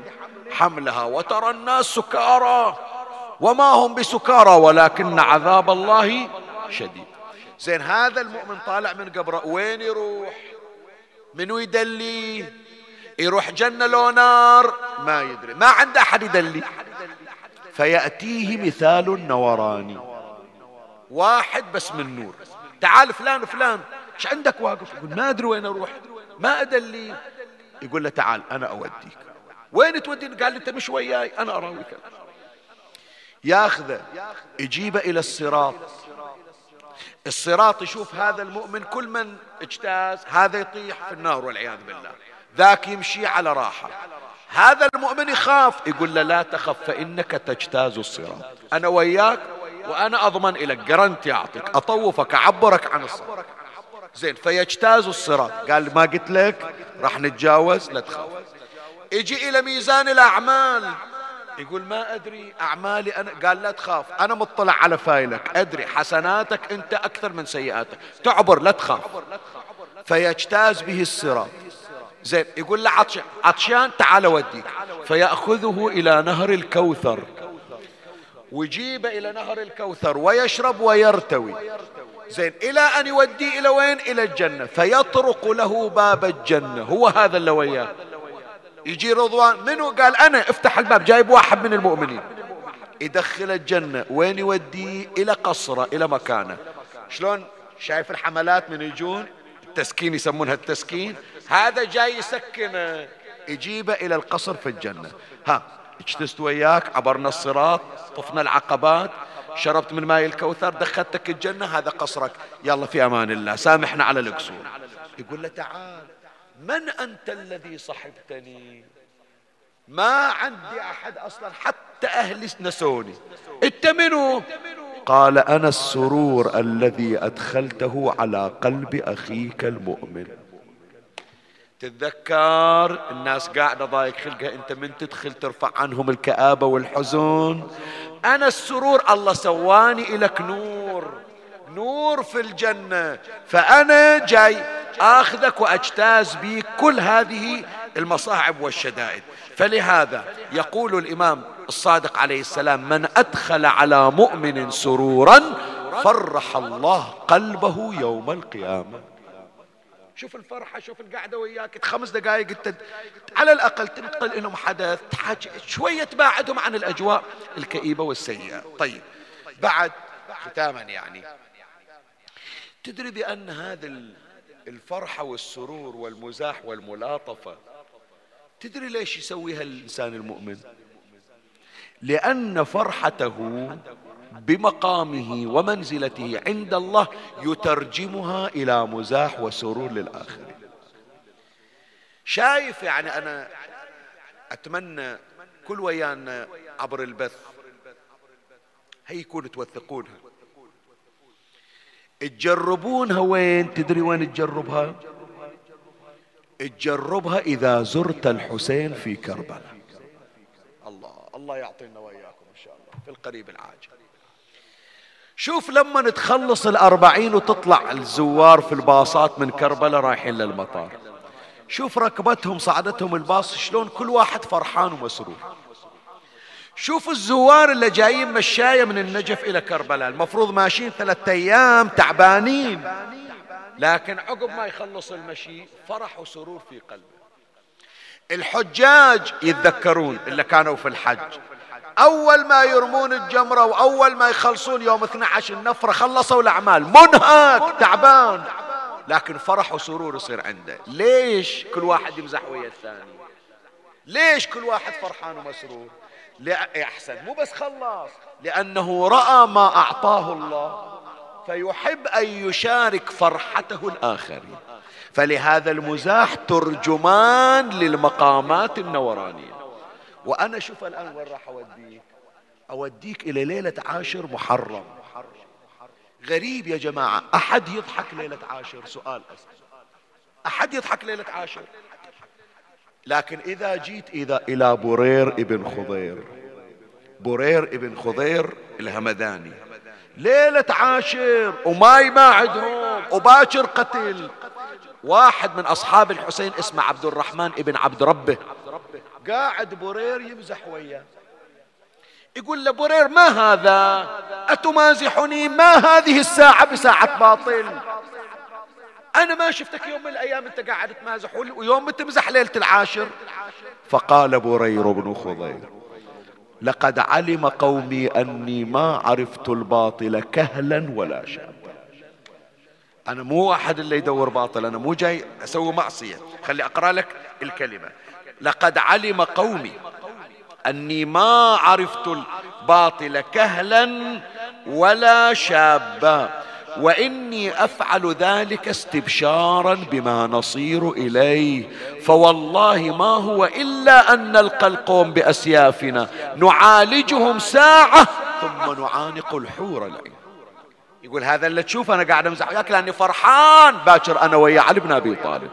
حملها وترى الناس سكارى وما هم بسكارى ولكن عذاب الله شديد. زين هذا المؤمن طالع من قبره وين يروح؟ منو يدلي يروح جنة لو نار؟ ما يدري ما عنده أحد يدلي. فيأتيه مثال النوراني واحد بس من نور. تعال فلان فلان إيش عندك واقف؟ يقول ما أدري وين أروح. ما أدلي. يقول له تعال أنا أوديك. وين توديني؟ قال لي أنت مش وياي أنا أراويك. ياخذه يجيبه إلى الصراط. الصراط يشوف هذا المؤمن كل من اجتاز هذا يطيح في النار والعياذ بالله. ذاك يمشي على راحة. هذا المؤمن يخاف يقول له لا تخف فإنك تجتاز الصراط. أنا وياك وأنا أضمن لك guarantee أعطيك. أطوفك أعبرك عن الصراط. زين فيجتاز الصراط. قال ما قلت لك؟ راح نتجاوز لا تخاف. يجي إلى ميزان الأعمال. يقول ما أدري أعمالي أنا. قال لا تخاف أنا مطلع على file ك. أدري حسناتك أنت أكثر من سيئاتك. تعبر لا تخاف. فيجتاز به الصراط. زين يقول له عطشان عطشان تعال وديك فيأخذه إلى نهر الكوثر. ويجيب إلى نهر الكوثر ويشرب ويرتوي. زين إلى أن يوديه إلى وين؟ إلى الجنة. فيطرق له باب الجنة. هو هذا اللي وياه. يجي رضوان. منو؟ قال أنا. افتح الباب. جايب واحد من المؤمنين. يدخل الجنة. وين يوديه إلى قصرة إلى مكانة. شلون؟ شايف الحملات من يجون؟ التسكين يسمونها التسكين. هذا جاي يسكنه يجيبه إلى القصر في الجنة. ها اجتزت وياك عبرنا الصراط طفنا العقبات. شربت من ماء الكوثر دخلتك الجنة هذا قصرك. يلا في أمان الله سامحنا على القصور يقول له تعال من أنت الذي صحبتني؟ ما عندي أحد أصلا حتى أهلي نسوني. أنت منو؟ قال أنا السرور الذي أدخلته على قلب أخيك المؤمن. تتذكر الناس قاعدة ضايق خلقها انت من تدخل ترفع عنهم الكآبة والحزن أنا السرور الله سواني لك نور نور في الجنة. فأنا جاي آخذك وأجتاز بك كل هذه المصاعب والشدائد. فلهذا يقول الإمام الصادق عليه السلام من أدخل على مؤمن سرورا فرح الله قلبه يوم القيامة. شوف الفرحة شوف القعدة وياك خمس دقائق انت على الأقل تنقل لهم حدث شوية تباعدهم عن الأجواء الكئيبة والسيئة. طيب بعد ختاما يعني. تدري بأن هذا الفرحة والسرور والمزاح والملاطفة تدري ليش يسويها الإنسان المؤمن؟ لأن فرحته بمقامه ومنزلته عند الله يترجمها إلى مزاح وسرور للاخرين شايف يعني أنا أتمنى كل ويانا عبر البث هي يكون توثقونها. تجربونها وين؟ تدري وين تجربها؟ تجربها إذا زرت الحسين في كربلاء. الله الله يعطينا وإياكم إن شاء الله في القريب العاجل. شوف لما نتخلص الأربعين وتطلع الزوار في الباصات من كربلاء رايحين للمطار. شوف ركبتهم صعدتهم الباص شلون كل واحد فرحان ومسرور. شوف الزوار اللي جايين مشاية من النجف إلى كربلاء المفروض ماشيين ثلاثة أيام تعبانين. لكن عقب ما يخلص المشي فرح وسرور في قلبه. الحجاج يتذكرون اللي كانوا في الحج. أول ما يرمون الجمرة وأول ما يخلصون يوم 12 النفرة خلصوا الأعمال. منهك تعبان. لكن فرح وسرور يصير عنده. ليش كل واحد يمزح ويا الثاني؟ ليش كل واحد فرحان ومسرور؟ أحسن مو بس خلص لأنه رأى ما أعطاه الله. فيحب أن يشارك فرحته الآخرين. فلهذا المزاح ترجمان للمقامات النورانية. وأنا شوف الآن وين راح أوديك. أوديك إلى ليلة عاشر محرم. غريب يا جماعة. أحد يضحك ليلة عاشر؟ سؤال أسأل. أحد يضحك ليلة عاشر؟ لكن إذا جيت إذا إلى برير ابن خضير. برير ابن خضير الهمداني. ليلة عاشر وما يماعدهم وباكر قتل واحد من أصحاب الحسين اسمه عبد الرحمن ابن عبد ربه. قاعد برير يمزح وياه. يقول له برير ما هذا؟ أتمازحني؟ ما هذه الساعة بساعة باطل؟ أنا ما شفتك يوم من الأيام أنت قاعد تمازح ويوم تمزح ليلة العاشر. فقال برير بن خضير لقد علم قومي أني ما عرفت الباطل كهلا ولا شابا. أنا مو واحد اللي يدور باطل أنا مو جاي أسوي معصية. خلي أقرأ لك الكلمة. لقد علم قومي أني ما عرفت الباطل كهلا ولا شابا وإني أفعل ذلك استبشارا بما نصير إليه. فوالله ما هو إلا أن نلقى القوم بأسيافنا نعالجهم ساعة ثم نعانق الحور العين يقول هذا اللي تشوف أنا قاعد أمزح وياك لأني فرحان. باكر أنا ويا علي بن أبي طالب.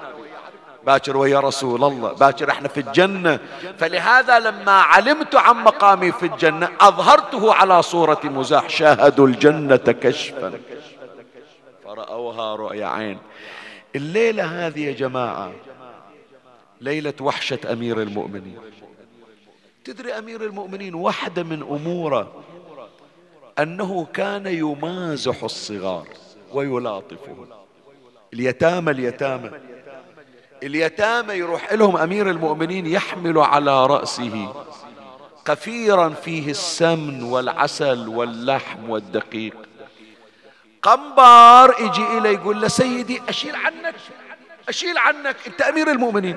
باكر ويا رسول الله باكر إحنا في الجنة. فلهذا لما علمت عن مقامي في الجنة أظهرته على صورة مزاح شاهدوا الجنة كشفا. فرأوها رؤيا عين. الليلة هذه يا جماعة ليلة وحشة أمير المؤمنين. تدري أمير المؤمنين واحدة من أموره أنه كان يمازح الصغار ويلاطفهم. اليتامى اليتامى. اليتامى يروح لهم أمير المؤمنين يحمل على رأسه قفيرا فيه السمن والعسل واللحم والدقيق. قنبار يجي إليه يقول له سيدي أشيل عنك أشيل عنك أنت أمير المؤمنين.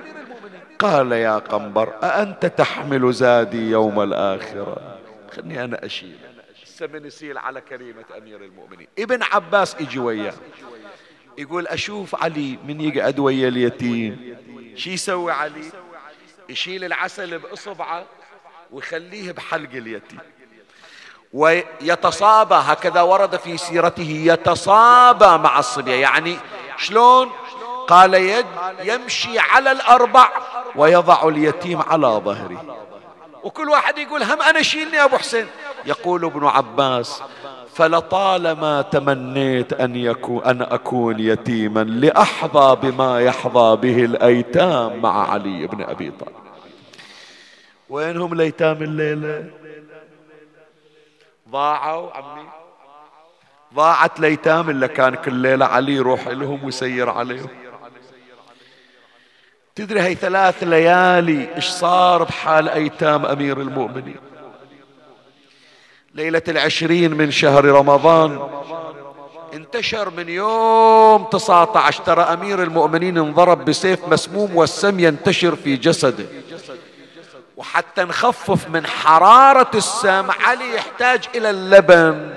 قال يا قنبر أأنت تحمل زادي يوم الآخرة؟ خلني أنا أشيل. من يسيل على كريمة أمير المؤمنين. ابن عباس أجي وياه. يقول أشوف علي من يقعد ويا اليتيم. شي يسوي علي؟ يشيل العسل بإصبعه ويخليه بحلق اليتيم. ويتصابى هكذا ورد في سيرته يتصابى مع الصبية. يعني شلون؟ قال يد يمشي على الأربع ويضع اليتيم على ظهره. وكل واحد يقول هم أنا شيلني أبو حسين. يقول ابن عباس فلطالما تمنيت أن, يكون أن أكون يتيما لأحظى بما يحظى به الأيتام مع علي بن أبي طالب. وينهم الأيتام الليلة؟ ضاعوا عمي. ضاعت الأيتام اللي كان كل ليلة علي يروح لهم ويسير عليهم. تدري هاي ثلاث ليالي إيش صار بحال أيتام أمير المؤمنين؟ ليلة العشرين من شهر رمضان. انتشر من يوم 19 ترى أمير المؤمنين انضرب بسيف مسموم والسم ينتشر في جسده. وحتى نخفف من حرارة السم علي يحتاج إلى اللبن.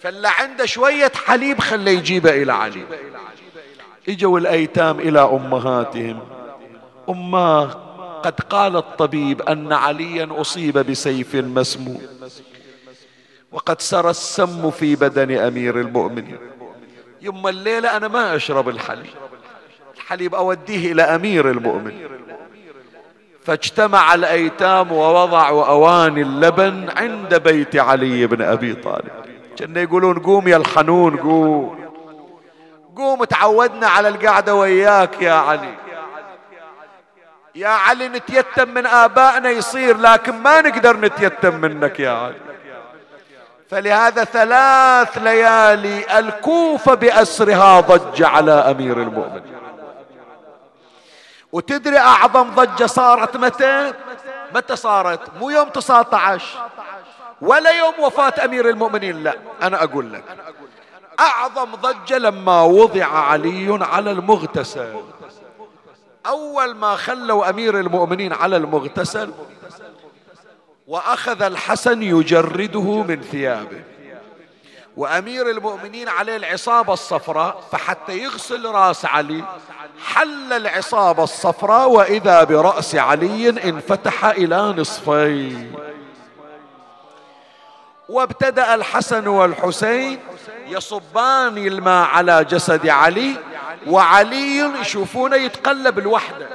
فاللي عنده شوية حليب خليه يجيبه إلى علي. إجوا الأيتام إلى أمهاتهم. اماه قد قال الطبيب أن عليا أصيب بسيف مسموم. وقد سرى السم في بدن أمير المؤمنين. يما الليلة أنا ما أشرب الحليب. الحليب أوديه إلى أمير المؤمنين. فاجتمع الأيتام ووضعوا أواني اللبن عند بيت علي بن أبي طالب. كانوا يقولون قوم يا الحنون قوم. قوم تعودنا على القعدة وياك يا علي. يا علي نتيتم من آبائنا يصير لكن ما نقدر نتيتم منك يا علي. فلهذا ثلاث ليالي الكوفة بأسرها ضج على أمير المؤمنين. وتدري أعظم ضجة صارت متى؟ متى صارت؟ مو يوم 19 ولا يوم وفاة أمير المؤمنين لا أنا أقول لك. أعظم ضجة لما وضع علي على المغتسل. أول ما خلوا أمير المؤمنين على المغتسل وأخذ الحسن يجرده من ثيابه. وأمير المؤمنين عليه العصابة الصفراء فحتى يغسل رأس علي حل العصابة الصفراء وإذا برأس علي انفتح إلى نصفين. وابتدأ الحسن والحسين يصبان الماء على جسد علي وعلي يشوفونه يتقلب لوحده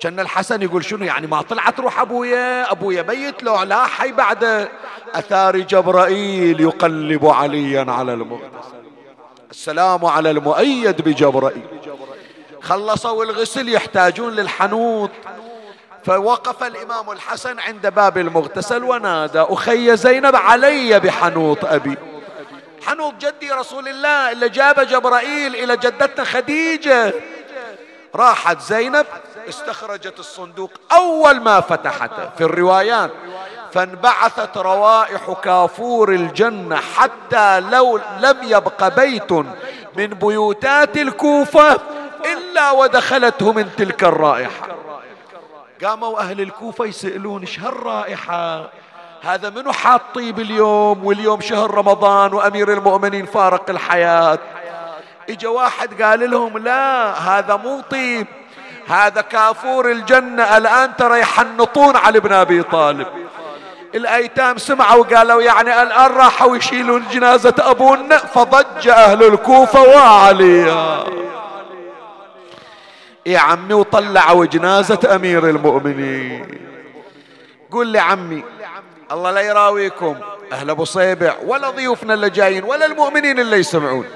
كان الحسن يقول شنو يعني ما طلعت روح أبويا؟ أبويا ميت لو لا حي بعد. أثار جبرائيل يقلب عليا على المغتسل. السلام على المؤيد بجبرائيل. خلصوا الغسل يحتاجون للحنوط فوقف الإمام الحسن عند باب المغتسل ونادى أخي زينب علي بحنوط أبي. حنوط جدي رسول الله اللي جاب جبرائيل إلى جدتنا خديجة. راحت زينب استخرجت الصندوق أول ما فتحته في الروايات. فانبعثت روائح كافور الجنة حتى لو لم يبق بيت من بيوتات الكوفة إلا ودخلته من تلك الرائحة. قاموا أهل الكوفة يسألون إيش هالرائحة؟ هذا منو حاط طيب اليوم واليوم شهر رمضان وأمير المؤمنين فارق الحياة؟ إجا واحد قال لهم لا هذا مو طيب هذا كافور الجنة الآن ترى يحنطون على ابن أبي طالب. الأيتام سمعوا وقالوا يعني الآن راحوا يشيلون جنازة أبونا فضج أهل الكوفة وعليا. يا عمي وطلعوا جنازة أمير المؤمنين. قول لي عمي الله لا يراويكم. أهل أبو صيبع ولا ضيوفنا اللي جايين ولا المؤمنين اللي يسمعون.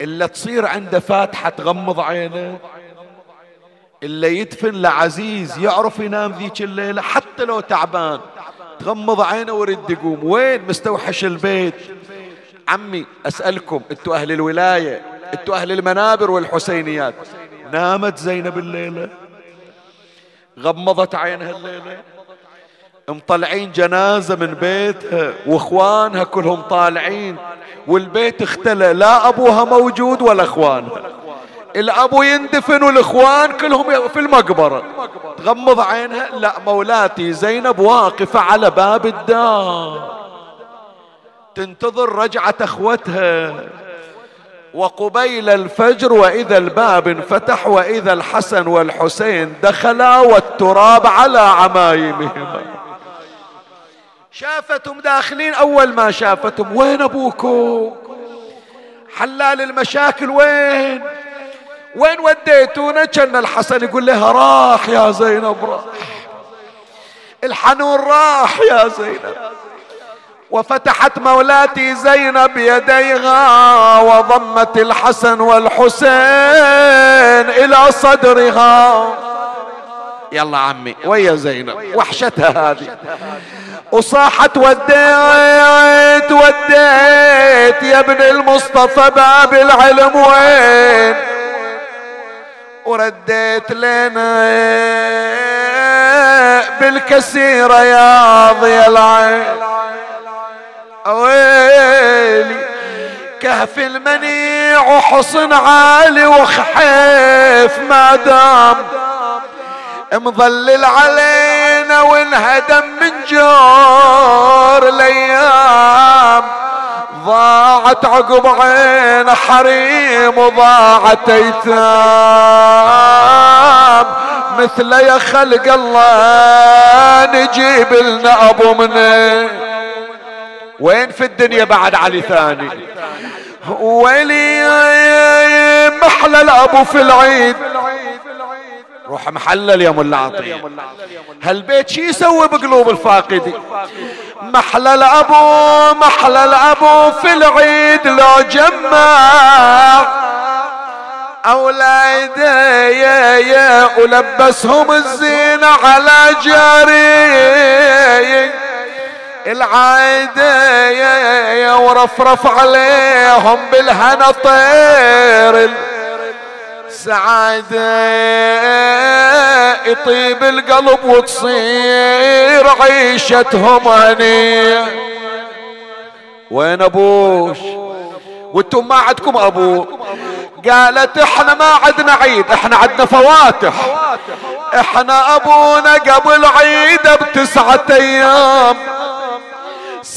إلا تصير عنده فاتحة تغمض عينه. اللي يدفن لعزيز يعرف ينام ذيك الليلة حتى لو تعبان. تغمض عينه ورد يقوم. وين مستوحش البيت؟ عمي أسألكم أنتوا أهل الولاية أنتوا أهل المنابر والحسينيات. نامت زينب الليلة. غمضت عينها الليلة. مطلعين جنازة من بيتها واخوانها كلهم طالعين والبيت اختلى لا أبوها موجود ولا أخوانها. الأبو يندفن والإخوان كلهم في المقبرة. تغمض عينها لا مولاتي زينب واقفة على باب الدار. تنتظر رجعة أخوتها. وقبيل الفجر وإذا الباب انفتح وإذا الحسن والحسين دخلا والتراب على عمايمهما شافتهم داخلين أول ما شافتهم وين أبوكم؟ حلال المشاكل وين؟ وين وديتونا؟ كان الحسن يقول لها راح يا زينب راح. الحنون راح يا زينب. وفتحت مولاتي زينب يديها وضمت الحسن والحسين إلى صدرها. يلا عمي. ويا زينب وحشتها هذه. وصاحت وديت وديت يا ابن المصطفى باب العلم وين؟ ورديت لنا بالكسيرة يا ضي العين. ويلي كهف المنيع وحصن عالي وخحيف ما دام. مظلل علينا وانهدم من جور الأيام. ضاعت عقب عين حريم وضاعت أيتام. مثل يا خلق الله نجيب لنا أبو منين وين في الدنيا بعد علي ثاني؟ ويلي محلى الابو في العيد. روح محلل يا ملا عطية. هالبيت شي يسوي بقلوب الفاقدين محلى الابو محلى الابو في العيد لو جمع. اولاده يا يا ولبسهم الزينة على جاري. العايدة يا يا ورفرف عليهم بالهنا طير. سعادة يطيب القلب وتصير عيشتهم هنية وين ابوش وأنتم ما عندكم أبو؟ قالت إحنا ما عندنا عيد إحنا عندنا فواتح. إحنا أبونا قبل عيده بتسعة أيام.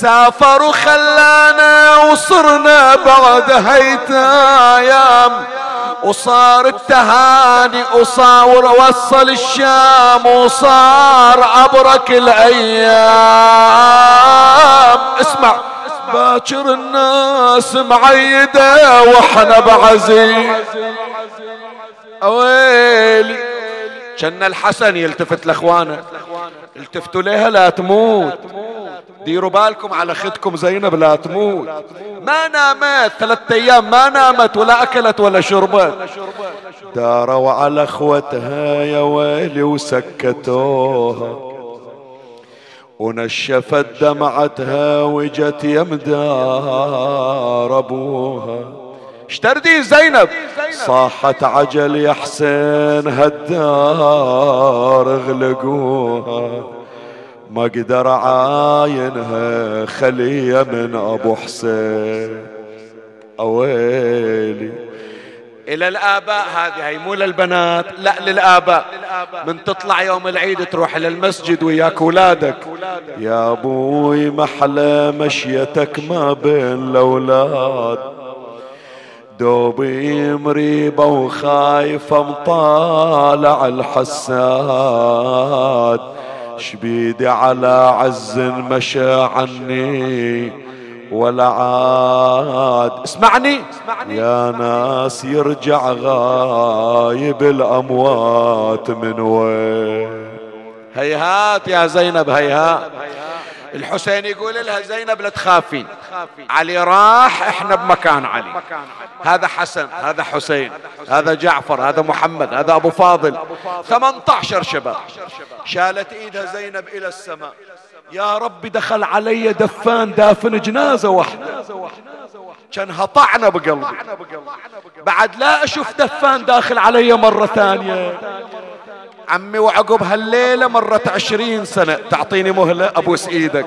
سافر وخلانا وصرنا بعد هيتايام. وصار التهاني وصار وصل الشام وصار أبرك الأيام. اسمع باكر الناس معيدة وإحنا بعزيز أويلي. كان الحسن يلتفت لأخوانه. التفتوا لها لا تموت. ديروا بالكم على خدكم زينب لا تموت. ما نامت. ثلاثة أيام ما نامت ولا أكلت ولا شربت. داروا على أخوتها يا ويلي وسكتوها. ونشفت دمعتها وجت يمدار أبوها. اشتردي زينب. صاحت عجل يا حسين هالدار اغلقوها ما قدر عاينها خلية من أبو حسين. أويلي. إلى الآباء هذه هي مو للبنات لا للآباء. من تطلع يوم العيد تروح للمسجد وياك اولادك يا أبوي محلى مشيتك ما بين الأولاد. دوبي مريبة وخايفة مطالع الحساد. شبيدي على عز مشى عني ولا عاد. اسمعني. يا ناس يرجع غايب الأموات من وين؟ هيهات يا زينب هيهات. الحسين يقول لها زينب لا تخافين. علي راح إحنا بمكان علي. هذا حسن هذا حسين هذا جعفر هذا محمد هذا أبو فاضل. 18 شباب. شالت إيدها زينب إلى السماء. يا رب دخل علي دفان دافن جنازة واحدة. كان طعنة بقلبي. بعد لا أشوف دفان داخل علي مرة ثانية. عمي وعقب هالليلة مرت عشرين سنة. تعطيني مهلة ابوس إيدك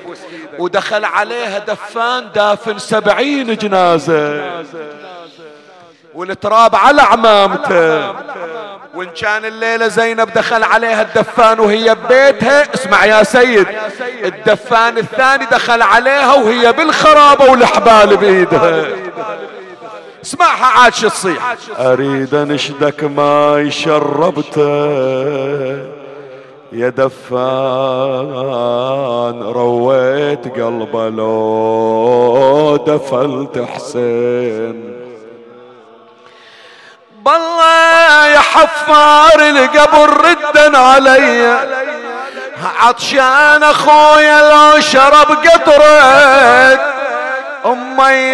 ودخل عليها دفان دافن سبعين جنازة. والتراب على عمامته. وإن كان الليلة زينب دخل عليها الدفان وهي ببيتها اسمع يا سيد الدفان الثاني دخل عليها وهي بالخرابة والحبال بإيدها. اسمعها عاد شو تصيح. أريد انشدك ما شربته يا دفان. رويت قلبه لو دفلت حسين. بالله يا حفار القبر ردا علي. عطشان أخويا لو شرب قطرك. أمي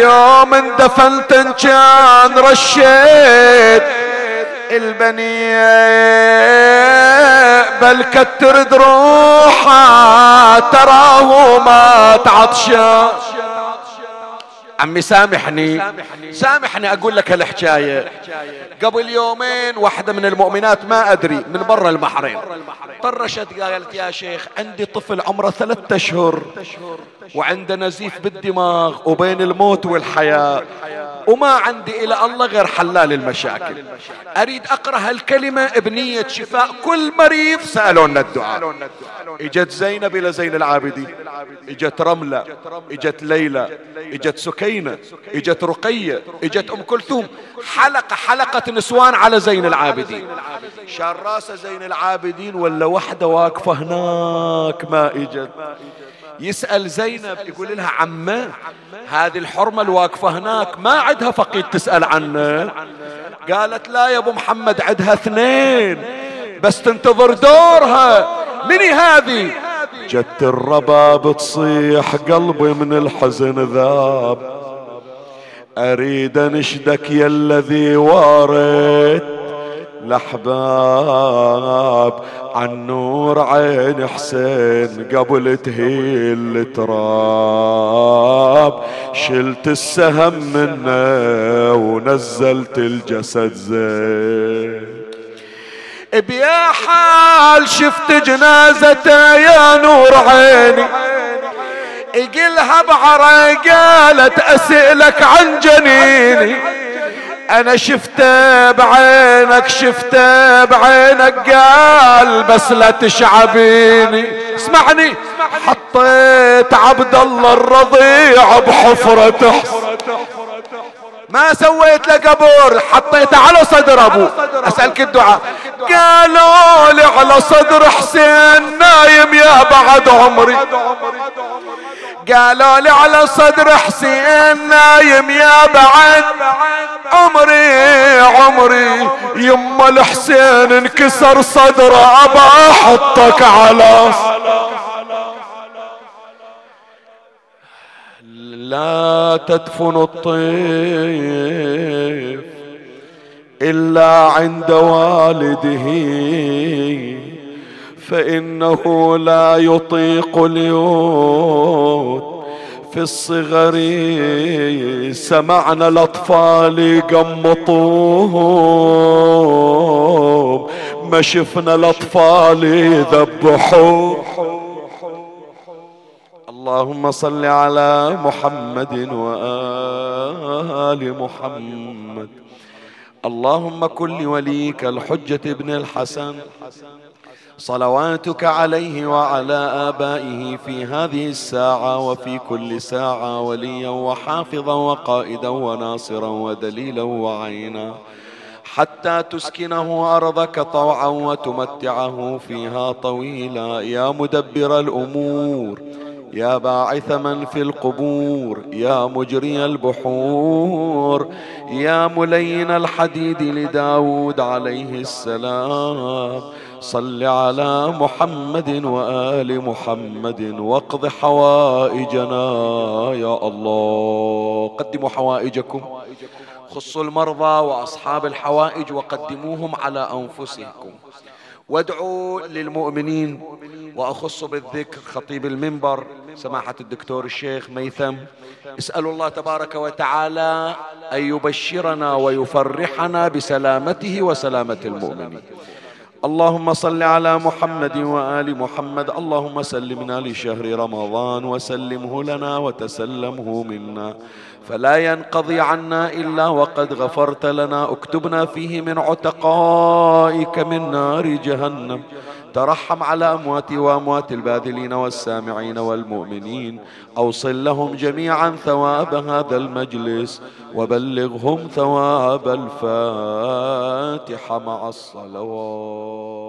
يوم اندفنت ان كان رشيت البنية بل كتر دروحها تراه ما تعطشان عمي سامحني سامحني أقول لك هالحكاية قبل يومين واحدة من المؤمنات ما أدري من برا المحرم طرشت قالت يا شيخ عندي طفل عمره ثلاثة اشهر وعنده نزيف بالدماغ وبين الموت والحياة. وما عندي إلى الله غير حلال المشاكل. أريد أقرأ هالكلمة بنية شفاء. كل مريض سألونا الدعاء. إجت زينب إلى زين العابدين. إجت رملة إجت ليلى إجت سكينة إجت رقية إجت أم كلثوم. حلقة حلقة نسوان على زين العابدين. شار راسة زين العابدين ولا وحدة واقفة هناك ما إجت. يسأل زينب يقول لها عمه هذه الحرمة الواقفة هناك ما عدها فقيد تسأل عنه. قالت لا يا أبو محمد عدها اثنين. بس تنتظر دورها. مني هذه؟ جت الرباب تصيح قلبي من الحزن ذاب. أريد انشدك يا الذي وارد الاحباب عن نور عين حسين قبل تهيل التراب. شلت السهم منه ونزلت الجسد زين. بيا حال شفت جنازته يا نور عيني. اقلها بعرى قالت أسئلك عن جنيني. أنا شفته بعينك شفته بعينك قال بس لا تشعبيني. اسمعني حطيت عبد الله الرضيع بحفرة ما سويت له قبر حطيته على صدر ابوه أسألك الدعاء. قالوا لي على صدر حسين نايم يا بعد عمري. قالوا لي على صدر حسين نايم يا بعد. عمري عمري يما الحسين انكسر صدره أبا احطك على لا تدفن الطيف إلا عند والده. فإنه لا يطيق اليوت. في الصغر سمعنا الأطفال يقمطوهم ما شفنا الأطفال يذبحوا اللهم صل على محمد وآل محمد. اللهم كل وليك الحجة ابن الحسن. صلواتك عليه وعلى آبائه في هذه الساعة وفي كل ساعة وليا وحافظا وقائدا وناصرا ودليلا وعينا. حتى تسكنه أرضك طوعا وتمتعه فيها طويلا. يا مدبر الأمور يا باعث من في القبور يا مجري البحور يا ملين الحديد لداود عليه السلام. صل على محمد وآل محمد واقض حوائجنا يا الله. قدموا حوائجكم. خصوا المرضى وأصحاب الحوائج وقدموهم على أنفسكم. وادعوا للمؤمنين. وأخص بالذكر خطيب المنبر سماحة الدكتور الشيخ ميثم. اسأل الله تبارك وتعالى أن يبشرنا ويفرحنا بسلامته وسلامة المؤمنين. اللهم صل على محمد وآل محمد. اللهم سلمنا لشهر رمضان وسلمه لنا وتسلمه منا. فلا ينقضي عنا إلا وقد غفرت لنا. اكتبنا فيه من عتقائك من نار جهنم. ترحم على أمواتي وأموات الباذلين والسامعين والمؤمنين. أوصل لهم جميعا ثواب هذا المجلس وبلغهم ثواب الفاتحة مع الصلوات.